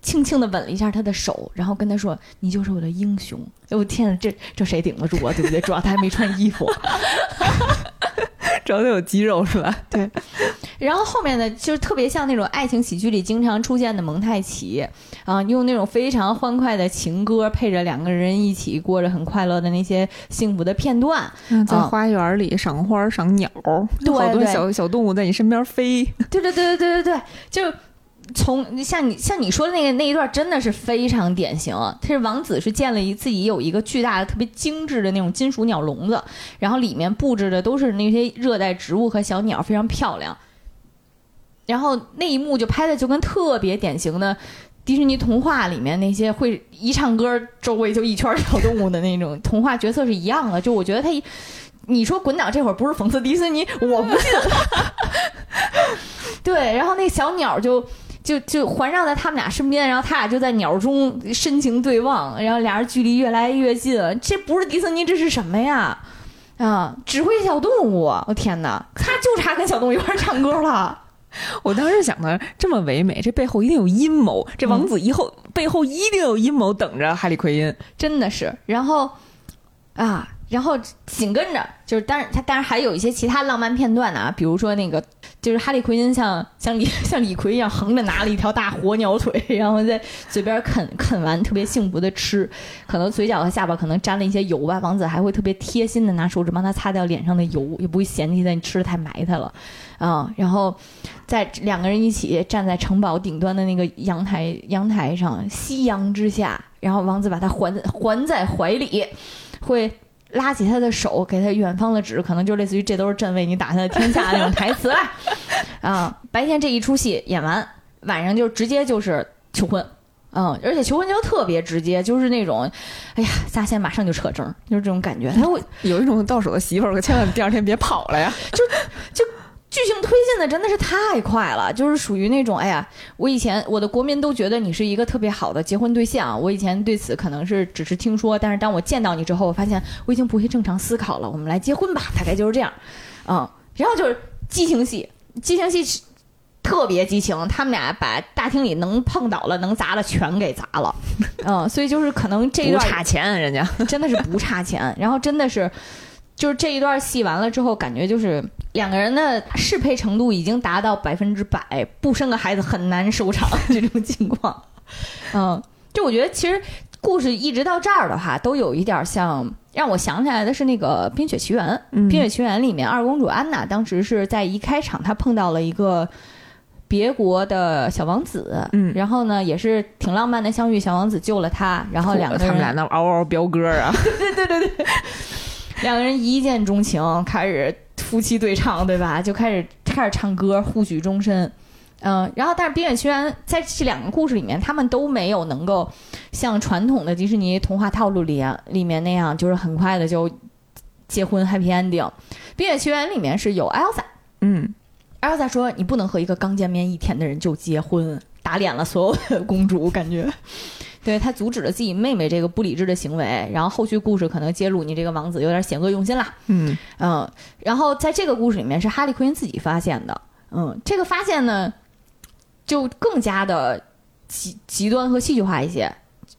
轻轻的吻了一下他的手，然后跟他说：“你就是我的英雄。”哎，我天呐，这这谁顶得住啊？对不对？主要他还没穿衣服。主要他有肌肉是吧？对，然后后面呢，就是特别像那种爱情喜剧里经常出现的蒙太奇啊，用那种非常欢快的情歌配着两个人一起过着很快乐的那些幸福的片段，在花园里赏花赏鸟，对，好多小小动物在你身边飞，对对对对对对对，就。从像你像你说的那个那一段真的是非常典型，他是王子是建了一自己有一个巨大的特别精致的那种金属鸟笼子，然后里面布置的都是那些热带植物和小鸟，非常漂亮。然后那一幕就拍的就跟特别典型的迪士尼童话里面那些会一唱歌周围就一圈小动物的那种童话角色是一样的。就我觉得他一你说滚导这会儿不是讽刺迪士尼，我不信。对，然后那小鸟就。就就环绕在他们俩身边，然后他俩就在鸟中深情对望，然后俩人距离越来越近。这不是迪士尼，这是什么呀？啊，指挥小动物！我天哪，他就差跟小动物一块唱歌了。我当时想的这么唯美，这背后一定有阴谋。这王子以后背后一定有阴谋等着哈利奎因，真的是。然后啊，然后紧跟着就是，当然他当然还有一些其他浪漫片段呢，比如说那个。就是哈利奎因像像李 像李逵一样横着拿了一条大活鸟腿，然后在嘴边啃啃完，特别幸福的吃，可能嘴角和下巴可能沾了一些油吧。王子还会特别贴心的拿手指帮他擦掉脸上的油，也不会嫌弃他你吃的太埋汰了，啊。然后在两个人一起站在城堡顶端的那个阳台阳台上，夕阳之下，然后王子把他环环在怀里，会。拉起他的手，给他远方的指，可能就类似于“这都是朕为你打下的天下”那种台词啦。啊，白天这一出戏演完，晚上就直接就是求婚，嗯，而且求婚就特别直接，就是那种，哎呀，咱先马上就扯证，就是这种感觉。他会有一种到手的媳妇儿，可千万第二天别跑了呀，就 就。剧情推进的真的是太快了，就是属于那种，哎呀，我以前我的国民都觉得你是一个特别好的结婚对象，我以前对此可能是只是听说，但是当我见到你之后，我发现我已经不会正常思考了，我们来结婚吧，大概就是这样，嗯，然后就是激情戏，激情戏特别激情，他们俩把大厅里能碰倒了、能砸了全给砸了，嗯，所以就是可能这段不差钱，人家真的是不差钱，然后真的是。就是这一段戏完了之后，感觉就是两个人的适配程度已经达到百分之百，不生个孩子很难收场这种情况。嗯，就我觉得其实故事一直到这儿的话，都有一点像让我想起来的是那个《冰雪奇缘》。《冰雪奇缘》里面二公主安娜当时是在一开场，她碰到了一个别国的小王子，嗯，然后呢也是挺浪漫的相遇，小王子救了她，然后两个人他们俩那嗷嗷飙歌啊，对对对对。两个人一见钟情，开始夫妻对唱，对吧？就开始开始唱歌，互许终身。嗯，然后但是《冰雪奇缘》在这两个故事里面，他们都没有能够像传统的迪士尼童话套路里里面那样，就是很快的就结婚 happy ending。《冰雪奇缘》里面是有 Elsa，嗯，Elsa 说你不能和一个刚见面一天的人就结婚，打脸了所有的公主，感觉。对他阻止了自己妹妹这个不理智的行为，然后后续故事可能揭露你这个王子有点险恶用心啦。嗯嗯，然后在这个故事里面是哈利奎因自己发现的。嗯，这个发现呢，就更加的极极端和戏剧化一些。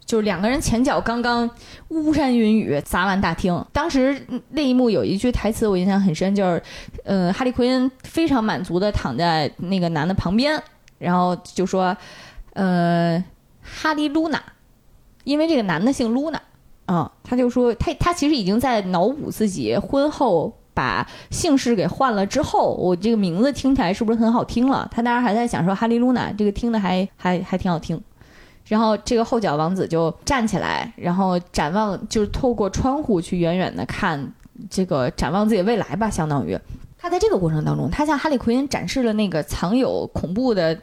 就是两个人前脚刚刚巫山云雨砸完大厅，当时那一幕有一句台词我印象很深，就是嗯，哈利奎因非常满足的躺在那个男的旁边，然后就说，呃。哈利·露娜，因为这个男的姓露娜，啊，他就说他他其实已经在脑补自己婚后把姓氏给换了之后，我这个名字听起来是不是很好听了？他当然还在想说哈利·露娜这个听的还还还挺好听。然后这个后脚王子就站起来，然后展望，就是透过窗户去远远的看这个展望自己未来吧，相当于他在这个过程当中，他向哈利·奎因展示了那个藏有恐怖的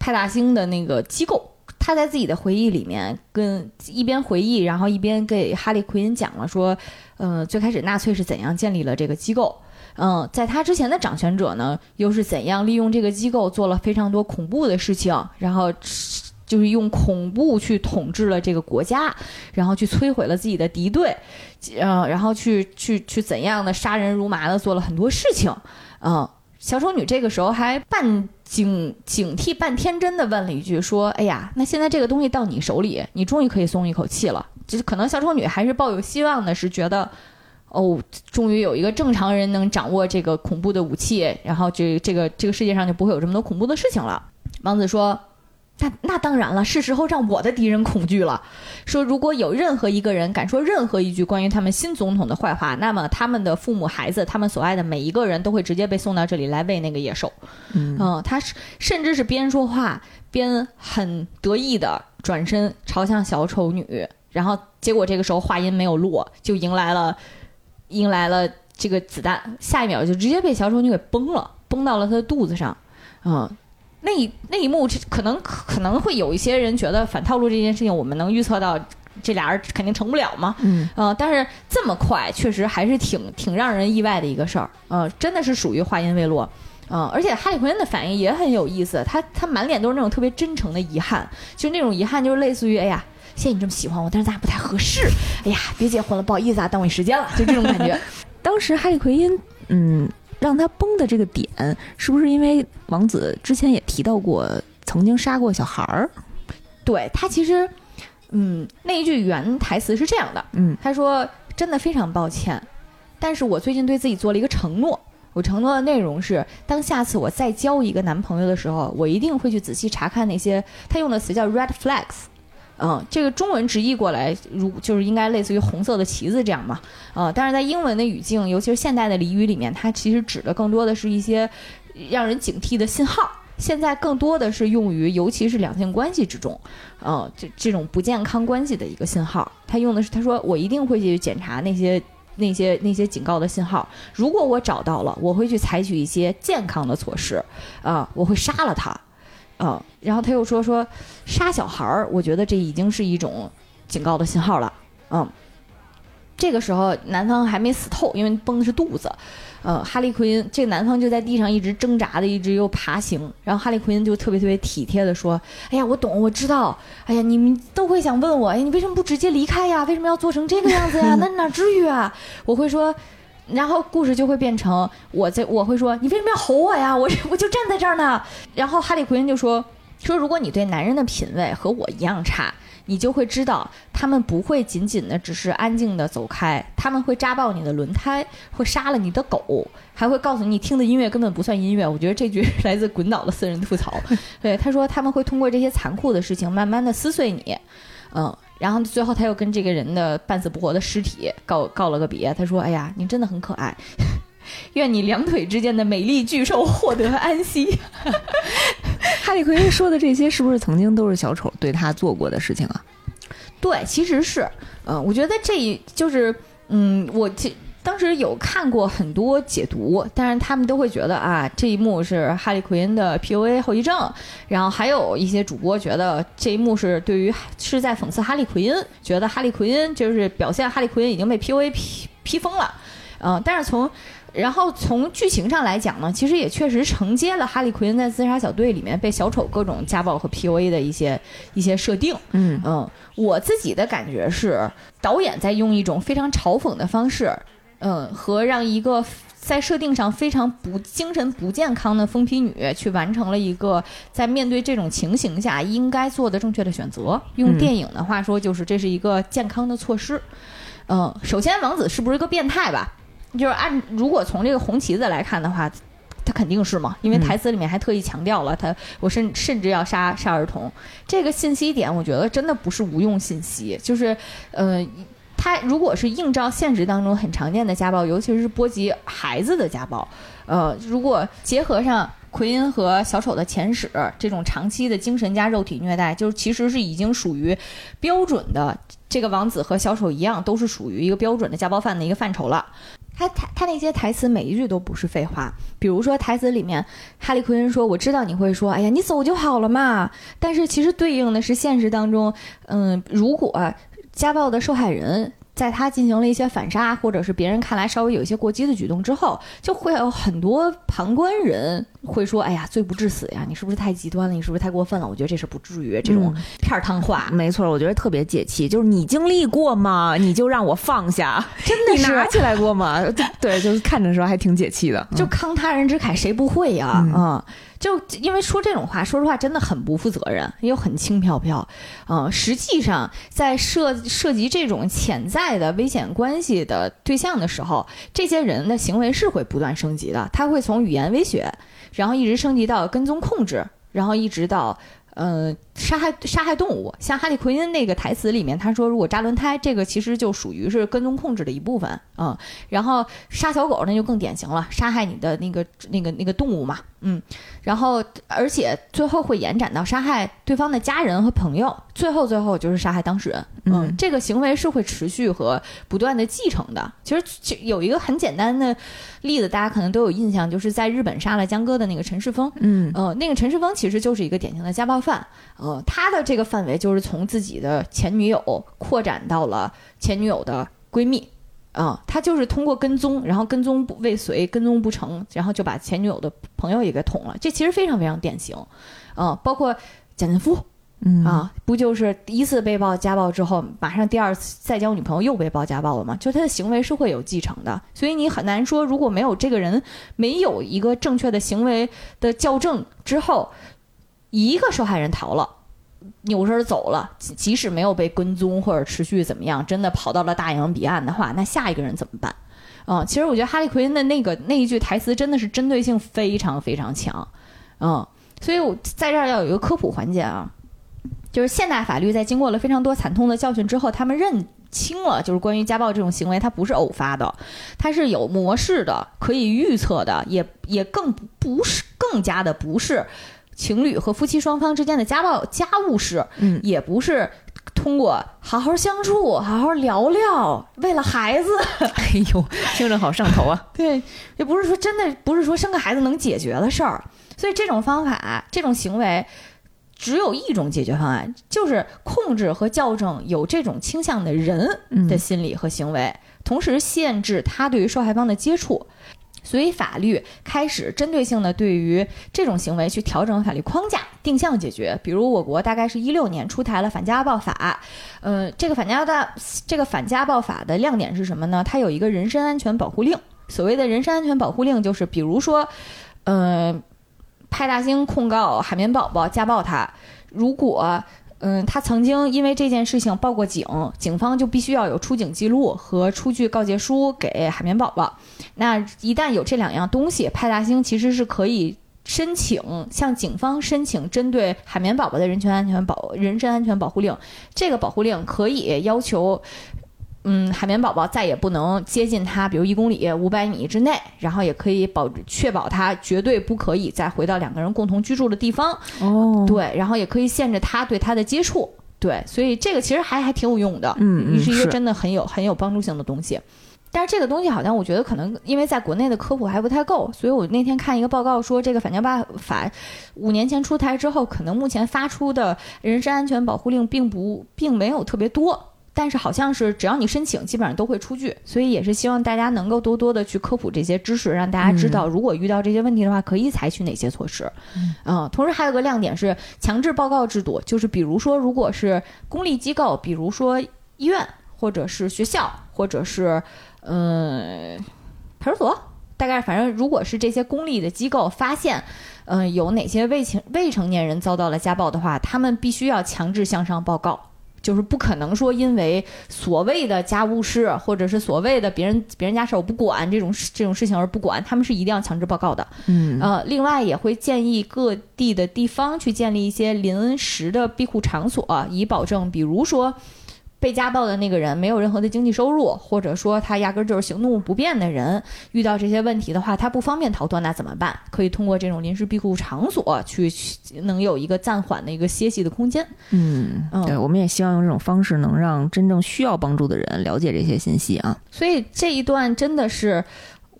派大星的那个机构。他在自己的回忆里面跟一边回忆，然后一边给哈利奎因讲了说，嗯、最开始纳粹是怎样建立了这个机构。嗯，在他之前的掌权者呢，又是怎样利用这个机构做了非常多恐怖的事情，然后就是用恐怖去统治了这个国家，然后去摧毁了自己的敌对，嗯，然后去去去怎样的杀人如麻的做了很多事情，嗯、小丑女这个时候还半警警惕半天真的问了一句，说：“哎呀，那现在这个东西到你手里，你终于可以松一口气了。”就是可能小丑女还是抱有希望的，是觉得。哦，终于有一个正常人能掌握这个恐怖的武器，然后这这个这个世界上就不会有这么多恐怖的事情了。王子说：“那那当然了，是时候让我的敌人恐惧了。说如果有任何一个人敢说任何一句关于他们新总统的坏话，那么他们的父母、孩子，他们所爱的每一个人都会直接被送到这里来喂那个野兽。嗯，他是甚至是边说话边很得意的转身朝向小丑女，然后结果这个时候话音没有落，就迎来了迎来了这个子弹，下一秒就直接被小丑女给崩了，崩到了他的肚子上。嗯，那一那一幕可能可能会有一些人觉得反套路这件事情，我们能预测到这俩人肯定成不了嘛。嗯呃，但是这么快，确实还是挺挺让人意外的一个事儿。呃，真的是属于话音未落。嗯、而且哈利奎恩的反应也很有意思，他他满脸都是那种特别真诚的遗憾，就是那种遗憾，就是类似于哎呀，谢谢你这么喜欢我，但是咱俩不太合适，哎呀，别结婚了，不好意思啊，耽误你时间了，就这种感觉。当时哈利奎因，嗯，让他崩的这个点，是不是因为王子之前也提到过曾经杀过小孩儿？对他其实，嗯，那一句原台词是这样的，嗯他说：“真的非常抱歉，但是我最近对自己做了一个承诺。我承诺的内容是，当下次我再交一个男朋友的时候，我一定会去仔细查看那些他用的词叫 red flags。嗯，这个中文直译过来，如就是应该类似于红色的旗子这样嘛。呃，但是在英文的语境，尤其是现代的俚语里面，它其实指的更多的是一些让人警惕的信号。现在更多的是用于，尤其是两性关系之中，呃，这这种不健康关系的一个信号。他用的是，他说我一定会去检查那些那些那些警告的信号。如果我找到了，我会去采取一些健康的措施，啊、我会杀了他，啊、然后他又说说杀小孩儿，我觉得这已经是一种警告的信号了，嗯。这个时候，男方还没死透，因为崩的是肚子。呃，哈利奎因这个男方就在地上一直挣扎的，一直又爬行。然后哈利奎因就特别特别体贴的说：“哎呀，我懂，我知道。哎呀，你们都会想问我，哎，你为什么不直接离开呀？为什么要做成这个样子呀？那哪至于啊？我会说。”然后故事就会变成我在我会说你为什么要吼我呀？我我就站在这儿呢。然后哈利奎因就说说如果你对男人的品味和我一样差，你就会知道他们不会仅仅的只是安静的走开，他们会扎爆你的轮胎，会杀了你的狗，还会告诉你听的音乐根本不算音乐。我觉得这句来自滚导的私人吐槽。对，他说他们会通过这些残酷的事情慢慢的撕碎你，嗯。然后最后他又跟这个人的半死不活的尸体告告了个别，他说：“哎呀，你真的很可爱，愿你两腿之间的美丽巨兽获得安息。”哈利奎因说的这些，是不是曾经都是小丑对他做过的事情啊？对，其实是，嗯、我觉得这一就是，嗯，我这当时有看过很多解读，但是他们都会觉得啊，这一幕是哈利奎因的 PUA 后遗症，然后还有一些主播觉得这一幕是对于是在讽刺哈利奎因，觉得哈利奎因就是表现哈利奎因已经被 PUA 批批疯了，嗯、但是从然后从剧情上来讲呢，其实也确实承接了哈利奎因在自杀小队里面被小丑各种家暴和 PUA 的一些一些设定。嗯嗯，我自己的感觉是，导演在用一种非常嘲讽的方式，嗯，和让一个在设定上非常不精神不健康的疯批女去完成了一个在面对这种情形下应该做的正确的选择。用嗯电影的话说，就是这是一个健康的措施。嗯，首先王子是不是个变态吧？就是按如果从这个红旗子来看的话，他肯定是嘛，因为嗯台词里面还特意强调了他，我甚甚至要杀杀儿童。这个信息点，我觉得真的不是无用信息，就是呃。他如果是映照现实当中很常见的家暴，尤其是波及孩子的家暴，呃，如果结合上奎因和小丑的前史，这种长期的精神加肉体虐待，就是其实是已经属于标准的。这个王子和小丑一样，都是属于一个标准的家暴犯的一个范畴了。他他他那些台词每一句都不是废话。比如说台词里面，哈利奎因说：“我知道你会说，哎呀，你走就好了嘛。”但是其实对应的是现实当中，嗯，如果家暴的受害人。在他进行了一些反杀，或者是别人看来稍微有一些过激的举动之后，就会有很多旁观人会说：“哎呀，罪不至死呀，你是不是太极端了？你是不是太过分了？”我觉得这事不至于，这种片儿汤话。没错，我觉得特别解气。就是你经历过吗？你就让我放下，真的是拿起来过吗？对，就是看着时候还挺解气的。就慷他人之慨，谁不会呀？啊。就因为说这种话，说实话真的很不负责任，又很轻飘飘，嗯，实际上在涉涉及这种潜在的危险关系的对象的时候，这些人的行为是会不断升级的，他会从语言威胁，然后一直升级到跟踪控制，然后一直到。嗯，杀害杀害动物，像哈利奎因那个台词里面，他说如果扎轮胎，这个其实就属于是跟踪控制的一部分嗯，然后杀小狗那就更典型了，杀害你的那个那个那个动物嘛，嗯。然后而且最后会延展到杀害对方的家人和朋友，最后最后就是杀害当事人。嗯，这个行为是会持续和不断的继承的。其实就有一个很简单的例子，大家可能都有印象，就是在日本杀了江歌的那个陈世峰。嗯，呃，那个陈世峰其实就是一个典型的家暴。犯，呃，他的这个范围就是从自己的前女友扩展到了前女友的闺蜜，啊，他就是通过跟踪，然后跟踪不未遂，跟踪不成，然后就把前女友的朋友也给捅了，这其实非常非常典型，嗯，包括贾劲夫，嗯啊，不就是第一次被曝家暴之后，马上第二次再交女朋友又被曝家暴了吗？就他的行为是会有继承的，所以你很难说，如果没有这个人没有一个正确的行为的校正之后。一个受害人逃了，扭身走了，即使没有被跟踪或者持续怎么样，真的跑到了大洋彼岸的话，那下一个人怎么办？嗯，其实我觉得哈利奎恩的那个那一句台词真的是针对性非常非常强，嗯，所以我在这儿要有一个科普环节啊，就是现代法律在经过了非常多惨痛的教训之后，他们认清了，就是关于家暴这种行为，它不是偶发的，它是有模式的，可以预测的，也也更不是更加的不是。情侣和夫妻双方之间的家暴家务事，嗯，也不是通过好好相处、好好聊聊，为了孩子，哎呦，听着好上头啊！对，也不是说真的，不是说生个孩子能解决的事儿。所以这种方法、这种行为，只有一种解决方案，就是控制和校正有这种倾向的人的心理和行为，同时限制他对于受害方的接触。所以，法律开始针对性的对于这种行为去调整法律框架，定向解决。比如，我国大概是一六年出台了反家暴法，呃，这个反家暴这个反家暴法的亮点是什么呢？它有一个人身安全保护令。所谓的人身安全保护令，就是比如说，呃，派大星控告海绵宝宝家暴他，如果。嗯，他曾经因为这件事情报过警，警方就必须要有出警记录和出具告诫书给海绵宝宝。那一旦有这两样东西，派大星其实是可以申请向警方申请针对海绵宝宝的人权安全保人身安全保护令。这个保护令可以要求。嗯，海绵宝宝再也不能接近它，比如一公里、五百米之内，然后也可以保确保它绝对不可以再回到两个人共同居住的地方。哦，对，然后也可以限制他对他的接触。对，所以这个其实还还挺有用的，嗯，是一个真的很有很有帮助性的东西。但是这个东西好像我觉得可能因为在国内的科普还不太够，所以我那天看一个报告说，这个反家暴法五年前出台之后，可能目前发出的人身安全保护令并不并没有特别多。但是好像是只要你申请，基本上都会出具，所以也是希望大家能够多多的去科普这些知识，让大家知道如果遇到这些问题的话，可以采取哪些措施。嗯，同时还有个亮点是强制报告制度，就是比如说如果是公立机构，比如说医院或者是学校或者是嗯派出所，大概反正如果是这些公立的机构发现嗯有哪些未成未成年人遭到了家暴的话，他们必须要强制向上报告。就是不可能说因为所谓的家务事，或者是所谓的别人别人家事我不管这种这种事情而不管，他们是一定要强制报告的。嗯，呃，另外也会建议各地的地方去建立一些临时的庇护场所，以保证，比如说被家暴的那个人没有任何的经济收入，或者说他压根儿就是行动不便的人，遇到这些问题的话，他不方便逃脱，那怎么办？可以通过这种临时庇护场所去，能有一个暂缓的一个歇息的空间。嗯，嗯对，我们也希望用这种方式能让真正需要帮助的人了解这些信息啊。所以这一段真的是。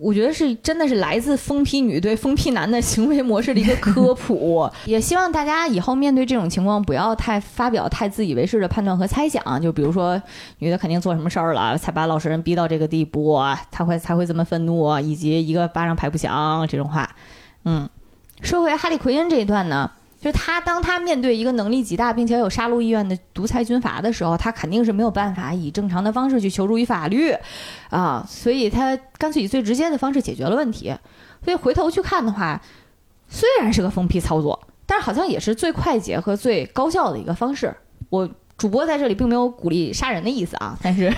我觉得是真的是来自疯批女对疯批男的行为模式的一个科普，也希望大家以后面对这种情况不要太发表太自以为是的判断和猜想。就比如说，女的肯定做什么事儿了，才把老实人逼到这个地步，才会才会这么愤怒，以及一个巴掌拍不响这种话。嗯，说回哈利奎恩这一段呢，就是他当他面对一个能力极大并且有杀戮意愿的独裁军阀的时候，他肯定是没有办法以正常的方式去求助于法律，啊，所以他干脆以最直接的方式解决了问题。所以回头去看的话，虽然是个疯批操作，但是好像也是最快捷和最高效的一个方式。我主播在这里并没有鼓励杀人的意思啊，但是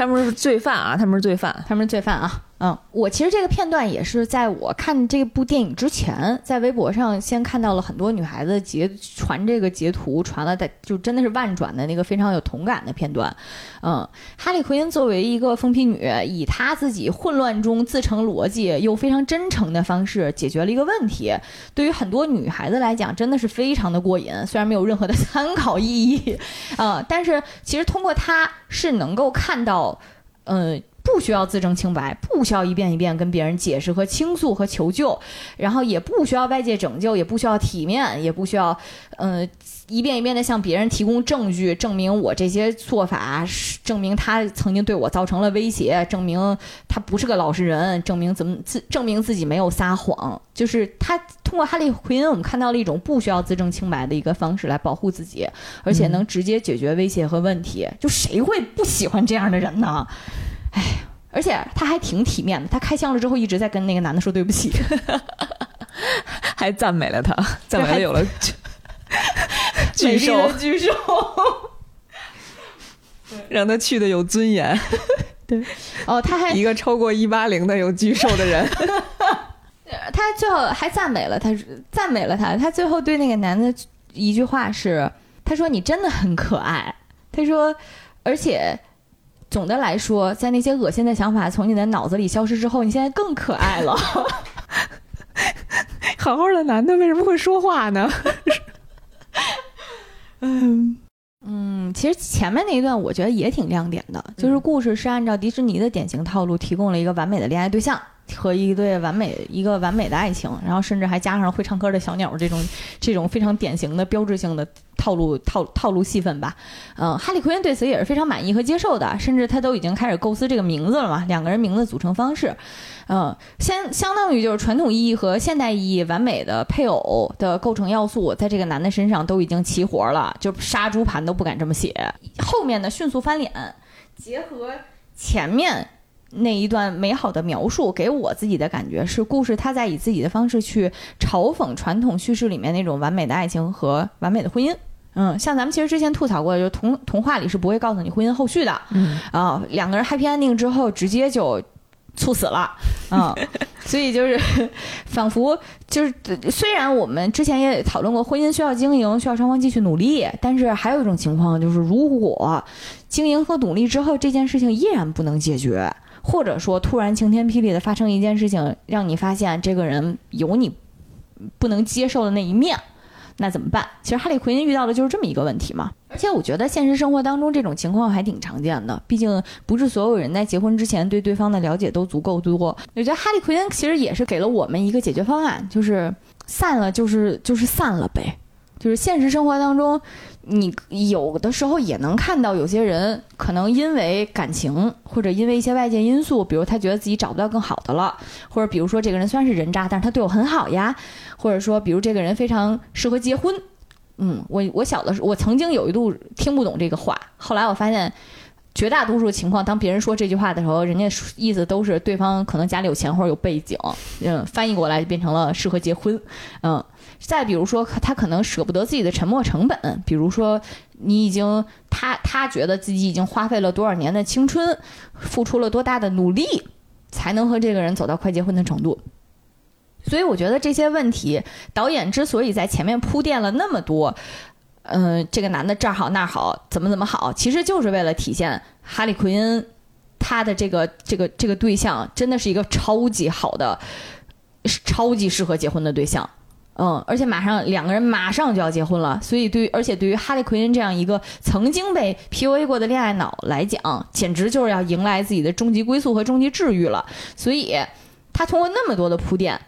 他们是罪犯啊，他们是罪犯。他们是罪犯啊。嗯，我其实这个片段也是在我看这部电影之前，在微博上先看到了很多女孩子截传这个截图，传了的就真的是万转的那个非常有同感的片段。嗯，哈利奎因作为一个疯批女，以她自己混乱中自成逻辑又非常真诚的方式解决了一个问题，对于很多女孩子来讲，真的是非常的过瘾。虽然没有任何的参考意义，啊、但是其实通过她是能够看到，呃。不需要自证清白，不需要一遍一遍跟别人解释和倾诉和求救，然后也不需要外界拯救，也不需要体面，也不需要，呃，一遍一遍的向别人提供证据，证明我这些做法是证明他曾经对我造成了威胁，证明他不是个老实人，证明怎么自证明自己没有撒谎。就是他通过哈利奎因，我们看到了一种不需要自证清白的一个方式来保护自己，而且能直接解决威胁和问题。就谁会不喜欢这样的人呢？哎，而且他还挺体面的，他开枪了之后一直在跟那个男的说对不起。还赞美了他，赞美了有了 巨兽的，巨兽。让他去的有尊严。对哦，他还一个超过一八零的有巨兽的人，他最后还赞美了他，赞美了他。他最后对那个男的一句话是：“他说你真的很可爱。”他说，而且总的来说，在那些恶心的想法从你的脑子里消失之后，你现在更可爱了。好好的男的为什么会说话呢？嗯，其实前面那一段我觉得也挺亮点的，就是故事是按照迪士尼的典型套路，提供了一个完美的恋爱对象和一对完美一个完美的爱情，然后甚至还加上会唱歌的小鸟这种这种非常典型的标志性的套路套套路戏份吧。嗯，哈利奎恩对此也是非常满意和接受的，甚至他都已经开始构思这个名字了嘛，两个人名字组成方式。嗯，相相当于就是传统意义和现代意义完美的配偶的构成要素，在这个男的身上都已经齐活了，就杀猪盘都不敢这么写。后面的迅速翻脸，结合前面那一段美好的描述，给我自己的感觉是，故事他在以自己的方式去嘲讽传统叙事里面那种完美的爱情和完美的婚姻。嗯，像咱们其实之前吐槽过，就是童童话里是不会告诉你婚姻后续的，嗯啊，两个人 happy ending 之后直接就猝死了，嗯，所以就是仿佛就是虽然我们之前也讨论过，婚姻需要经营，需要双方继续努力，但是还有一种情况就是，如果经营和努力之后这件事情依然不能解决，或者说突然晴天霹雳的发生一件事情，让你发现这个人有你不能接受的那一面。那怎么办？其实哈利奎因遇到的就是这么一个问题嘛。而且我觉得现实生活当中这种情况还挺常见的，毕竟不是所有人在结婚之前对对方的了解都足够多。我觉得哈利奎因其实也是给了我们一个解决方案，就是散了就是就是散了呗。就是现实生活当中，你有的时候也能看到有些人可能因为感情或者因为一些外界因素，比如他觉得自己找不到更好的了，或者比如说这个人虽然是人渣，但是他对我很好呀，或者说比如这个人非常适合结婚。嗯，我我小的时候，我曾经有一度听不懂这个话，后来我发现，绝大多数情况，当别人说这句话的时候，人家意思都是对方可能家里有钱或者有背景，嗯，翻译过来就变成了适合结婚，嗯。再比如说，他可能舍不得自己的沉没成本，比如说你已经他他觉得自己已经花费了多少年的青春，付出了多大的努力，才能和这个人走到快结婚的程度。所以我觉得这些问题，导演之所以在前面铺垫了那么多，嗯、这个男的这儿好那儿好，怎么怎么好，其实就是为了体现哈利奎因他的这个这个这个对象真的是一个超级好的、超级适合结婚的对象。嗯，而且马上两个人马上就要结婚了，所以对于而且对于哈利奎因这样一个曾经被 PUA 过的恋爱脑来讲，简直就是要迎来自己的终极归宿和终极治愈了。所以他通过那么多的铺垫，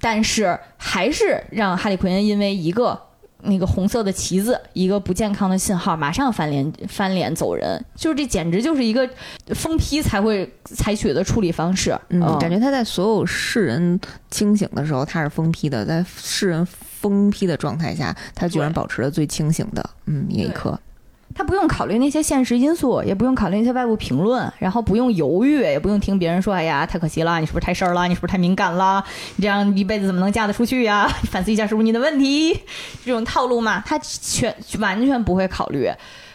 但是还是让哈利奎因因为一个那个红色的旗子，一个不健康的信号，马上翻脸翻脸走人。就是这简直就是一个疯批才会采取的处理方式。嗯，感觉他在所有世人清醒的时候他是疯批的，在世人疯批的状态下，他居然保持了最清醒的嗯那一刻。他不用考虑那些现实因素，也不用考虑那些外部评论，然后不用犹豫，也不用听别人说：“哎呀，太可惜了，你是不是太事儿了？你是不是太敏感了？你这样一辈子怎么能嫁得出去呀？你 反思一下，是不是你的问题？”这种套路嘛，他全完全不会考虑。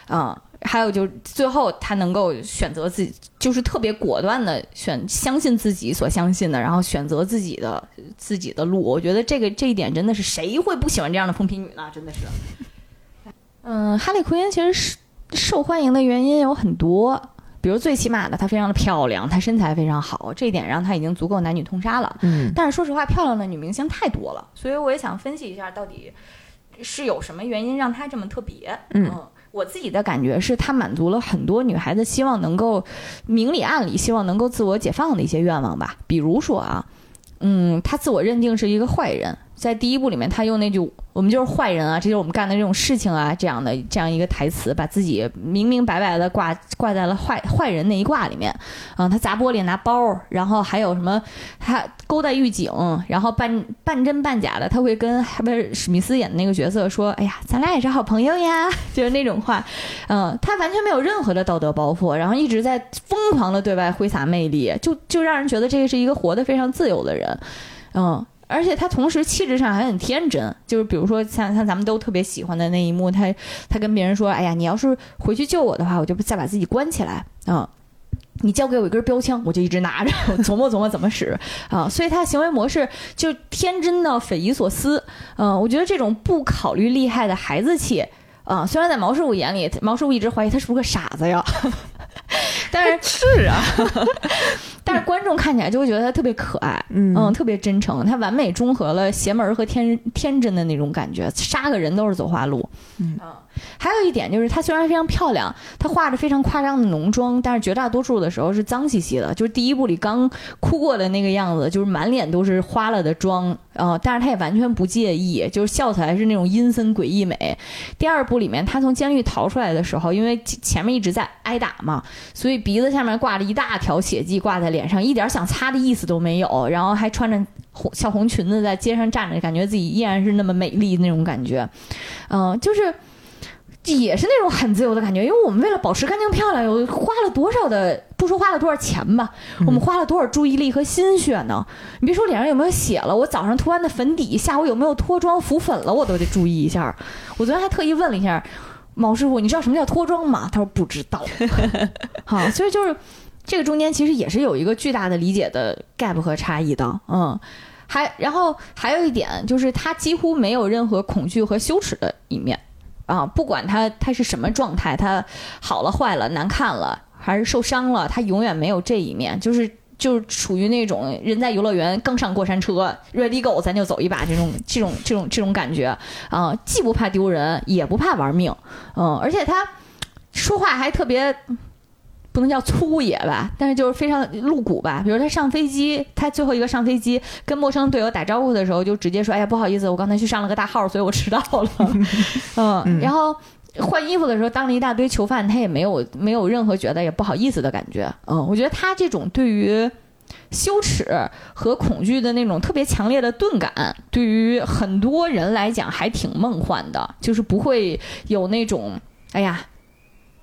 嗯，还有就是最后他能够选择自己，就是特别果断的选，相信自己所相信的，然后选择自己的自己的路。我觉得这个这一点真的是谁会不喜欢这样的疯批女呢？真的是。嗯，哈利奎因其实是受欢迎的原因有很多，比如最起码的，她非常的漂亮，她身材非常好，这一点让她已经足够男女通杀了。嗯但是说实话，漂亮的女明星太多了，所以我也想分析一下，到底是有什么原因让她这么特别？嗯我自己的感觉是，她满足了很多女孩子希望能够明里暗里希望能够自我解放的一些愿望吧。比如说啊，嗯，她自我认定是一个坏人，在第一部里面，他用那句“我们就是坏人啊，这就是我们干的这种事情啊”这样的这样一个台词，把自己明明白白的挂挂在了坏坏人那一挂里面。嗯，他砸玻璃拿包，然后还有什么，他勾搭狱警，然后半半真半假的，他会跟还不是史密斯演的那个角色说：“哎呀，咱俩也是好朋友呀。”就是那种话。嗯，他完全没有任何的道德包袱，然后一直在疯狂的对外挥洒魅力，就就让人觉得这个是一个活得非常自由的人。嗯。而且他同时气质上还很天真，就是比如说像像咱们都特别喜欢的那一幕，他他跟别人说：“哎呀，你要是回去救我的话，我就再把自己关起来。”嗯，你交给我一根标枪，我就一直拿着，琢磨琢磨怎么使啊。所以他行为模式就天真到匪夷所思。嗯、我觉得这种不考虑利害的孩子气啊、虽然在毛师傅眼里，毛师傅一直怀疑他是不是个傻子呀，但是 是啊，但是观众看起来就会觉得他特别可爱。嗯嗯，特别真诚，他完美中和了邪门儿和天天真的那种感觉，杀个人都是走花路。嗯还有一点就是，她虽然非常漂亮，她化着非常夸张的浓妆，但是绝大多数的时候是脏兮兮的。就是第一部里刚哭过的那个样子，就是满脸都是花了的妆，呃，但是她也完全不介意，就是笑起来是那种阴森诡异美。第二部里面，她从监狱逃出来的时候，因为前面一直在挨打嘛，所以鼻子下面挂着一大条血迹挂在脸上，一点想擦的意思都没有，然后还穿着红小红裙子在街上站着，感觉自己依然是那么美丽那种感觉，嗯、就是。也是那种很自由的感觉，因为我们为了保持干净漂亮，有花了多少的不说花了多少钱吧，我们花了多少注意力和心血呢？你别说脸上有没有血了，我早上涂完的粉底，下午有没有脱妆浮粉了，我都得注意一下。我昨天还特意问了一下毛师傅，你知道什么叫脱妆吗？他说不知道。好，所以就是这个中间其实也是有一个巨大的理解的 gap 和差异的，嗯。还然后还有一点就是，他几乎没有任何恐惧和羞耻的一面啊，不管他他是什么状态，他好了、坏了、难看了，还是受伤了，他永远没有这一面，就是就是属于那种人在游乐园刚上过山车，ready go，咱就走一把这种这种这种这种感觉啊、既不怕丢人，也不怕玩命，嗯，而且他说话还特别。不能叫粗野吧，但是就是非常露骨吧。比如他上飞机，他最后一个上飞机跟陌生队友打招呼的时候，就直接说：“哎呀，不好意思，我刚才去上了个大号，所以我迟到了。”嗯，然后换衣服的时候当了一大堆囚犯，他也没有没有任何觉得也不好意思的感觉。嗯，我觉得他这种对于羞耻和恐惧的那种特别强烈的钝感，对于很多人来讲还挺梦幻的，就是不会有那种哎呀。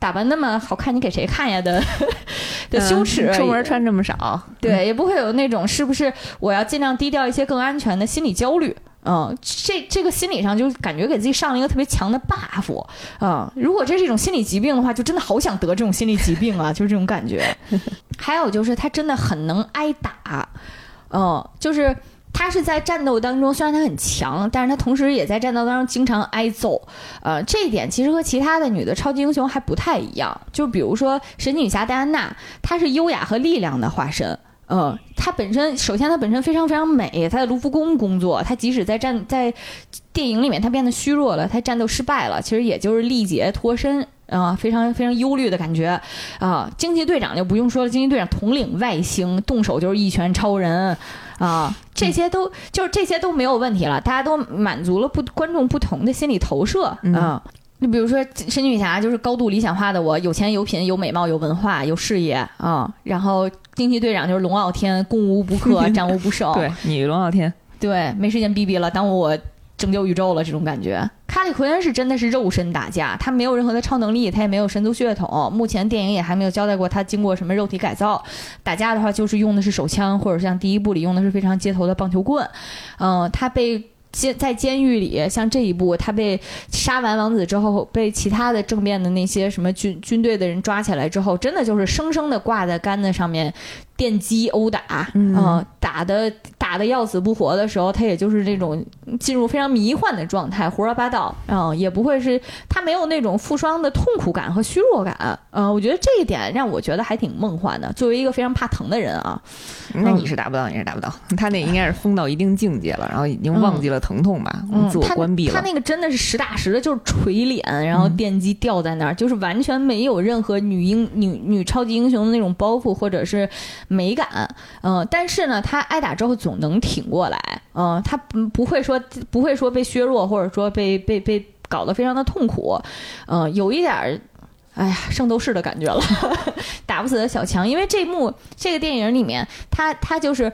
打扮那么好看，你给谁看呀？的 的羞耻，嗯出门穿这么少，对，也不会有那种是不是我要尽量低调一些更安全的心理焦虑。嗯，这这个心理上就感觉给自己上了一个特别强的 buff 啊、如果这是一种心理疾病的话，就真的好想得这种心理疾病啊，就是这种感觉。还有就是他真的很能挨打，嗯，就是他他是在战斗当中，虽然他很强，但是他同时也在战斗当中经常挨揍。呃，这一点其实和其他的女的超级英雄还不太一样。就比如说神奇女侠戴安娜，她是优雅和力量的化身。嗯，她本身首先她本身非常非常美，她在卢浮宫工作，她即使在战在电影里面她变得虚弱了，她战斗失败了，其实也就是力竭脱身。啊，非常非常忧虑的感觉，啊，惊奇队长就不用说了，惊奇队长统领外星，动手就是一拳超人，啊，这些都就是这些都没有问题了，大家都满足了不观众不同的心理投射啊。你比如说神奇女侠就是高度理想化的我，有钱有品有美貌有文化有事业啊，然后惊奇队长就是龙傲天，攻无不克，战无不胜。对你龙傲天，对，没时间逼逼了，耽误我。拯救宇宙了，这种感觉。卡里奎恩是真的是肉身打架，他没有任何的超能力，他也没有神族血统。目前电影也还没有交代过他经过什么肉体改造。打架的话，就是用的是手枪，或者像第一部里用的是非常街头的棒球棍。嗯，他被。监在监狱里，像这一部，他被杀完王子之后，被其他的政变的那些什么军军队的人抓起来之后，真的就是生生的挂在杆子上面电击殴打，嗯，打的打的要死不活的时候，他也就是这种进入非常迷幻的状态，胡说八道，嗯，也不会是他没有那种负伤的痛苦感和虚弱感，嗯，我觉得这一点让我觉得还挺梦幻的。作为一个非常怕疼的人啊，那你是达不到，你是达不到，他那应该是疯到一定境界了，然后已经忘记了。疼痛吧，自我关闭了。他那个真的是实打实的，就是锤脸，然后电击掉在那儿，就是完全没有任何女英女女超级英雄的那种包袱或者是美感。嗯，但是呢，他挨打之后总能挺过来。嗯，他不不会说不会说被削弱，或者说被被被搞得非常的痛苦。嗯，有一点儿，哎呀，圣斗士的感觉了，打不死的小强。因为这幕这个电影里面，他他就是。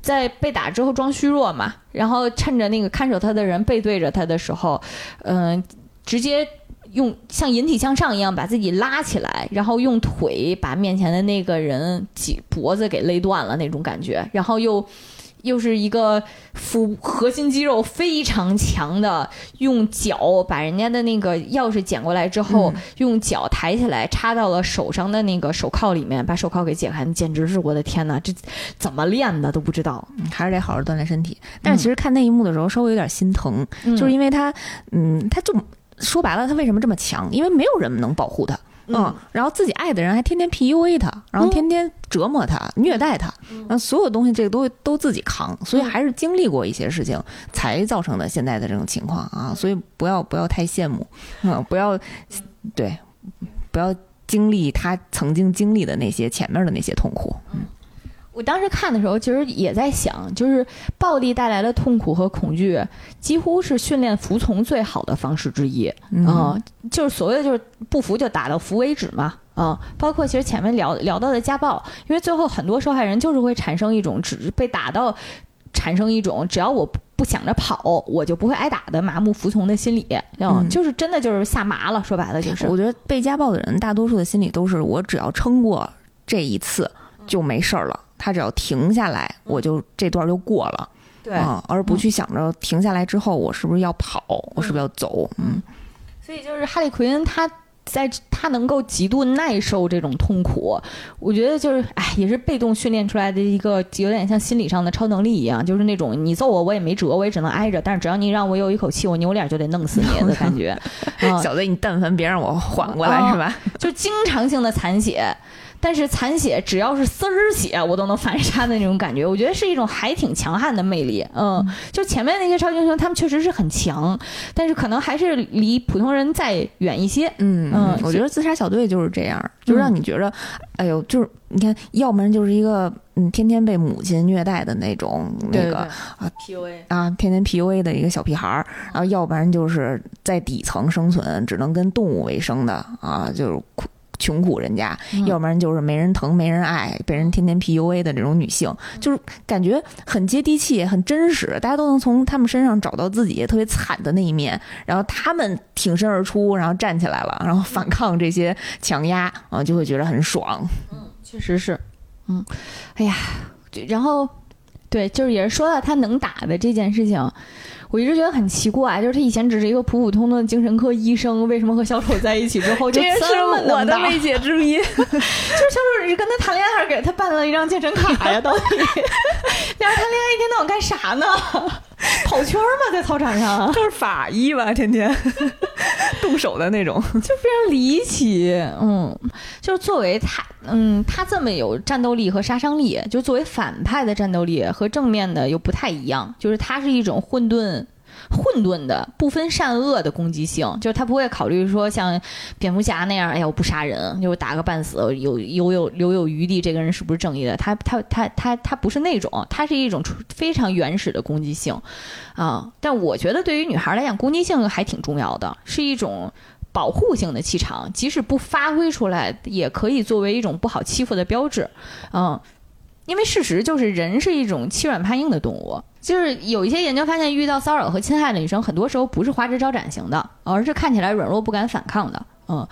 在被打之后装虚弱嘛，然后趁着那个看守他的人背对着他的时候，嗯，直接用像引体向上一样把自己拉起来，然后用腿把面前的那个人脊脖子给勒断了那种感觉，然后又。又是一个腹核心肌肉非常强的，用脚把人家的那个钥匙捡过来之后，用脚抬起来插到了手上的那个手铐里面，把手铐给解开，简直是我的天哪！这怎么练的都不知道，还是得好好锻炼身体。但是其实看那一幕的时候，稍微有点心疼，就是因为他，嗯，他就说白了，他为什么这么强？因为没有人能保护他。嗯，然后自己爱的人还天天 PUA 他，然后天天折磨他、虐待他，然后所有东西这个都都自己扛，所以还是经历过一些事情才造成的现在的这种情况啊，所以不要不要太羡慕，嗯，不要对，不要经历他曾经经历的那些前面的那些痛苦，嗯。我当时看的时候，其实也在想，就是暴力带来的痛苦和恐惧，几乎是训练服从最好的方式之一。嗯，就是所谓的就是不服就打到服为止嘛。嗯，包括其实前面聊聊到的家暴，因为最后很多受害人就是会产生一种只被打到，产生一种只要我不想着跑，我就不会挨打的麻木服从的心理。嗯，就是真的就是吓麻了。说白了就是，我觉得被家暴的人大多数的心理都是我只要撑过这一次就没事儿了。他只要停下来，我就这段就过了，对啊，而不去想着停下来之后我是不是要跑，我是不是要走，嗯。所以就是哈利奎恩，他在他能够极度耐受这种痛苦，我觉得就是哎，也是被动训练出来的一个有点像心理上的超能力一样，就是那种你揍我我也没辙，我也只能挨着，但是只要你让我有一口气，我扭脸就得弄死你的感觉。小子，你但凡别让我缓过来是吧？就经常性的残血。但是残血只要是丝儿血，我都能反杀的那种感觉，我觉得是一种还挺强悍的魅力。嗯，就前面那些超级英雄，他们确实是很强，但是可能还是离普通人再远一些。嗯嗯，我觉得自杀小队就是这样，就让你觉得，哎呦，就是你看，要不然就是一个嗯天天被母亲虐待的那种那个啊 PUA 啊天天 PUA 的一个小屁孩儿，然后要不然就是在底层生存，只能跟动物为生的啊，就是。穷苦人家，要不然就是没人疼、没人爱，被人天天 PUA 的这种女性，就是感觉很接地气、很真实，大家都能从他们身上找到自己特别惨的那一面，然后他们挺身而出，然后站起来了，然后反抗这些强压，啊，就会觉得很爽。嗯，确实是。嗯，哎呀，然后对，就是也是说到他能打的这件事情。我一直觉得很奇怪，就是他以前只是一个普普通通的精神科医生，为什么和小丑在一起之后 就这么我的未解之谜？就是小丑是跟他谈恋爱，还是给他办了一张健身卡呀？到底俩人谈恋爱一天到晚干啥呢？跑圈吗？在操场上 就是法医吧，天天 动手的那种，就非常离奇。嗯，就是作为他，嗯，他这么有战斗力和杀伤力，就作为反派的战斗力和正面的又不太一样，就是他是一种混沌。混沌的、不分善恶的攻击性，就是他不会考虑说像蝙蝠侠那样，哎呀，我不杀人，就打个半死，有有有留有余地，这个人是不是正义的？他他他他他不是那种，他是一种非常原始的攻击性啊。但我觉得对于女孩来讲，攻击性还挺重要的，是一种保护性的气场，即使不发挥出来，也可以作为一种不好欺负的标志，嗯。因为事实就是，人是一种欺软怕硬的动物。就是有一些研究发现，遇到骚扰和侵害的女生，很多时候不是花枝招展型的，而是看起来软弱不敢反抗的。嗯，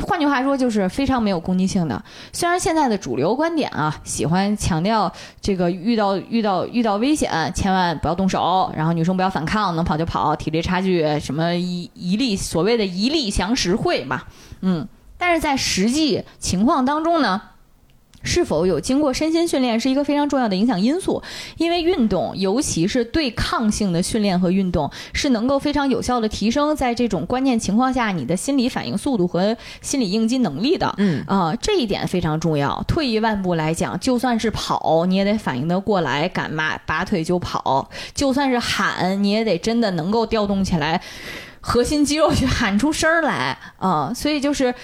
换句话说，就是非常没有攻击性的。虽然现在的主流观点啊，喜欢强调这个遇到遇到遇到危险，千万不要动手，然后女生不要反抗，能跑就跑，体力差距什么一一力所谓的一力降十会嘛。嗯，但是在实际情况当中呢？是否有经过身心训练是一个非常重要的影响因素，因为运动，尤其是对抗性的训练和运动，是能够非常有效的提升在这种关键情况下你的心理反应速度和心理应激能力的。嗯啊，这一点非常重要。退一万步来讲，就算是跑，你也得反应得过来，敢嘛拔腿就跑；就算是喊，你也得真的能够调动起来核心肌肉去喊出声来啊。所以就是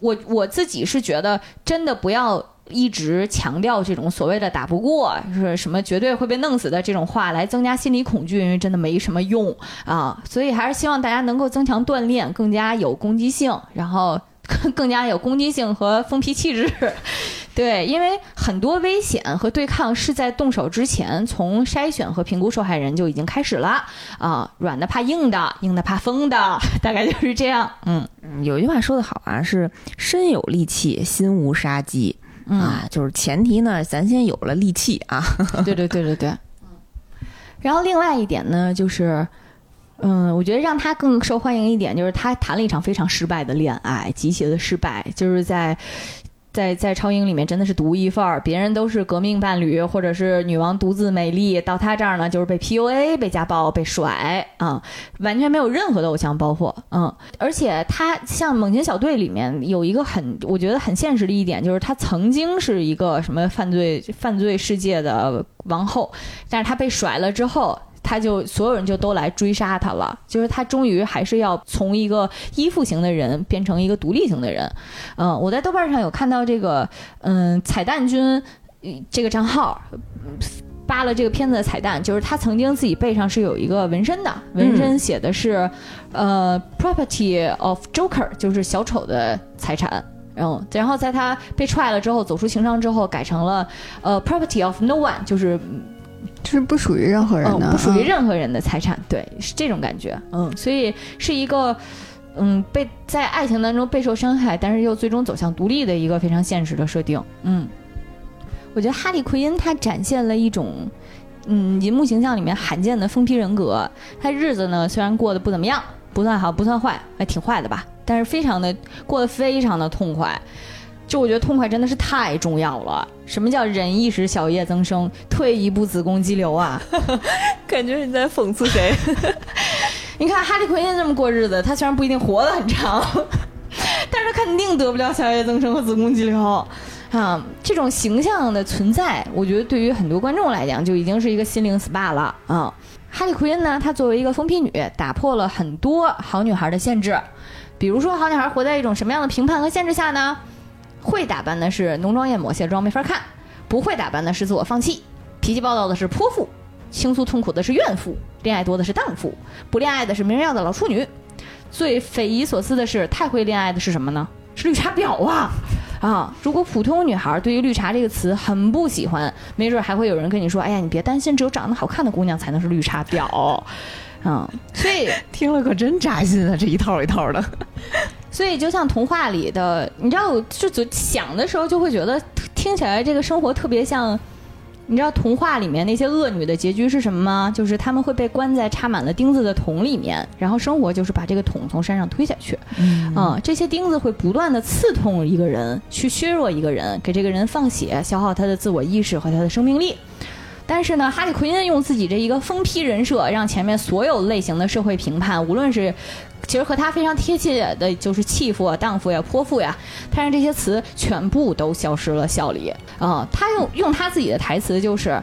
我我自己是觉得，真的不要。一直强调这种所谓的打不过是什么绝对会被弄死的这种话来增加心理恐惧，因为真的没什么用啊。所以还是希望大家能够增强锻炼，更加有攻击性，然后 更加有攻击性和疯批气质。对，因为很多危险和对抗是在动手之前，从筛选和评估受害人就已经开始了啊。软的怕硬的，硬的怕疯的，大概就是这样。嗯，有一句话说的好啊，是身有利器，心无杀机。啊，就是前提呢，咱先有了利器啊。对对对对对。然后另外一点呢，就是，嗯，我觉得让他更受欢迎一点，就是他谈了一场非常失败的恋爱，极其的失败，就是在。在在超英里面真的是独一份儿，别人都是革命伴侣，或者是女王独自美丽，到他这儿呢就是被 PUA、被家暴、被甩啊，完全没有任何的偶像包袱，嗯，而且他像《猛禽小队》里面有一个很我觉得很现实的一点，就是他曾经是一个什么犯罪犯罪世界的王后，但是他被甩了之后。他就所有人就都来追杀他了，就是他终于还是要从一个依附型的人变成一个独立型的人。嗯，我在豆瓣上有看到这个，嗯，彩蛋君这个账号扒了这个片子的彩蛋，就是他曾经自己背上是有一个纹身的，纹身写的是呃 property of Joker，就是小丑的财产。然后，然后在他被踹了之后，走出情伤之后，改成了呃 property of no one，就是。就是不属于任何人的，不属于任何人的财产，对，是这种感觉，嗯，所以是一个，嗯，被在爱情当中备受伤害，但是又最终走向独立的一个非常现实的设定，嗯，我觉得哈利奎因他展现了一种，嗯，银幕形象里面罕见的疯批人格，他日子呢虽然过得不怎么样，不算好，不算坏，还挺坏的吧，但是非常的过得非常的痛快。就我觉得痛快真的是太重要了。什么叫忍一时小叶增生，退一步子宫肌瘤啊？感觉你在讽刺谁？你看哈利奎因这么过日子，他虽然不一定活得很长，但是肯定得不了小叶增生和子宫肌瘤啊。这种形象的存在，我觉得对于很多观众来讲就已经是一个心灵 SPA 了啊。哈利奎因呢，她作为一个疯批女，打破了很多好女孩的限制。比如说，好女孩活在一种什么样的评判和限制下呢？会打扮的是浓妆艳抹、卸妆没法看；不会打扮的是自我放弃；脾气暴躁的是泼妇；倾诉痛苦的是怨妇；恋爱多的是荡妇；不恋爱的是没人要的老处女；最匪夷所思的是，太会恋爱的是什么呢？是绿茶婊啊！啊，如果普通女孩对于“绿茶”这个词很不喜欢，没准还会有人跟你说：“哎呀，你别担心，只有长得好看的姑娘才能是绿茶婊。”嗯，所以 听了可真扎心啊，这一套一套的。所以就像童话里的，你知道，就想的时候就会觉得听起来这个生活特别像，你知道童话里面那些恶女的结局是什么吗？就是他们会被关在插满了钉子的桶里面，然后生活就是把这个桶从山上推下去。嗯，这些钉子会不断的刺痛一个人，去削弱一个人，给这个人放血，消耗他的自我意识和他的生命力。但是呢，哈利奎因用自己这一个疯批人设，让前面所有类型的社会评判，无论是其实和他非常贴切的就是弃妇啊、荡妇呀、泼妇呀，他让这些词全部都消失了效力啊、他用用他自己的台词就是：“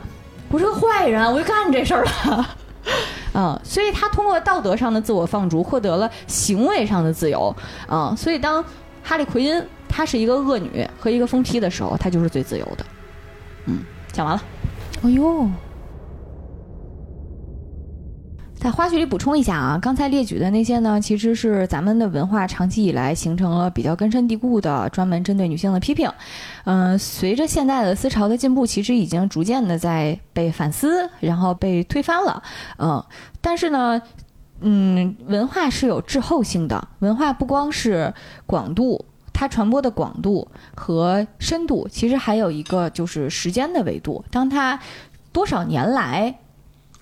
我是个坏人，我就干这事儿了。”嗯，所以他通过道德上的自我放逐，获得了行为上的自由。嗯，所以当哈利奎因她是一个恶女和一个疯批的时候，她就是最自由的。嗯，讲完了。哎呦，在花絮里补充一下啊，刚才列举的那些呢，其实是咱们的文化长期以来形成了比较根深蒂固的专门针对女性的批评。嗯、随着现代的思潮的进步，其实已经逐渐的在被反思，然后被推翻了。嗯、但是呢，嗯，文化是有滞后性的，文化不光是广度。它传播的广度和深度，其实还有一个就是时间的维度。当它多少年来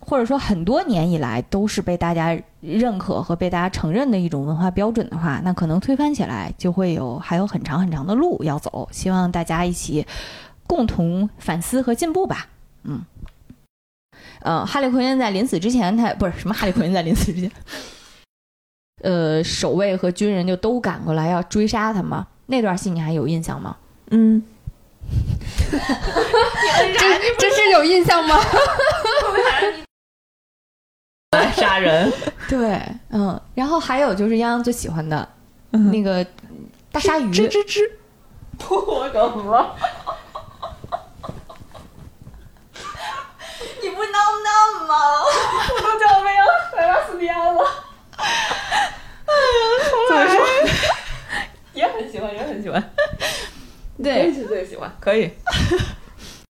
或者说很多年以来都是被大家认可和被大家承认的一种文化标准的话，那可能推翻起来就会有还有很长很长的路要走。希望大家一起共同反思和进步吧。嗯，呃，哈利奎因在临死之前，他不是什么哈利奎因在临死之前，呃，守卫和军人就都赶过来要追杀他嘛。那段戏你还有印象吗？嗯，这这是有印象吗？来杀人，对，嗯，然后还有就是泱泱最喜欢的嗯那个大鲨鱼，吱吱吱，破梗了。你不闹闹吗？我都叫贝尔塞巴斯蒂安了。怎么说？也很喜欢，也很喜欢，对，是最喜欢，可以。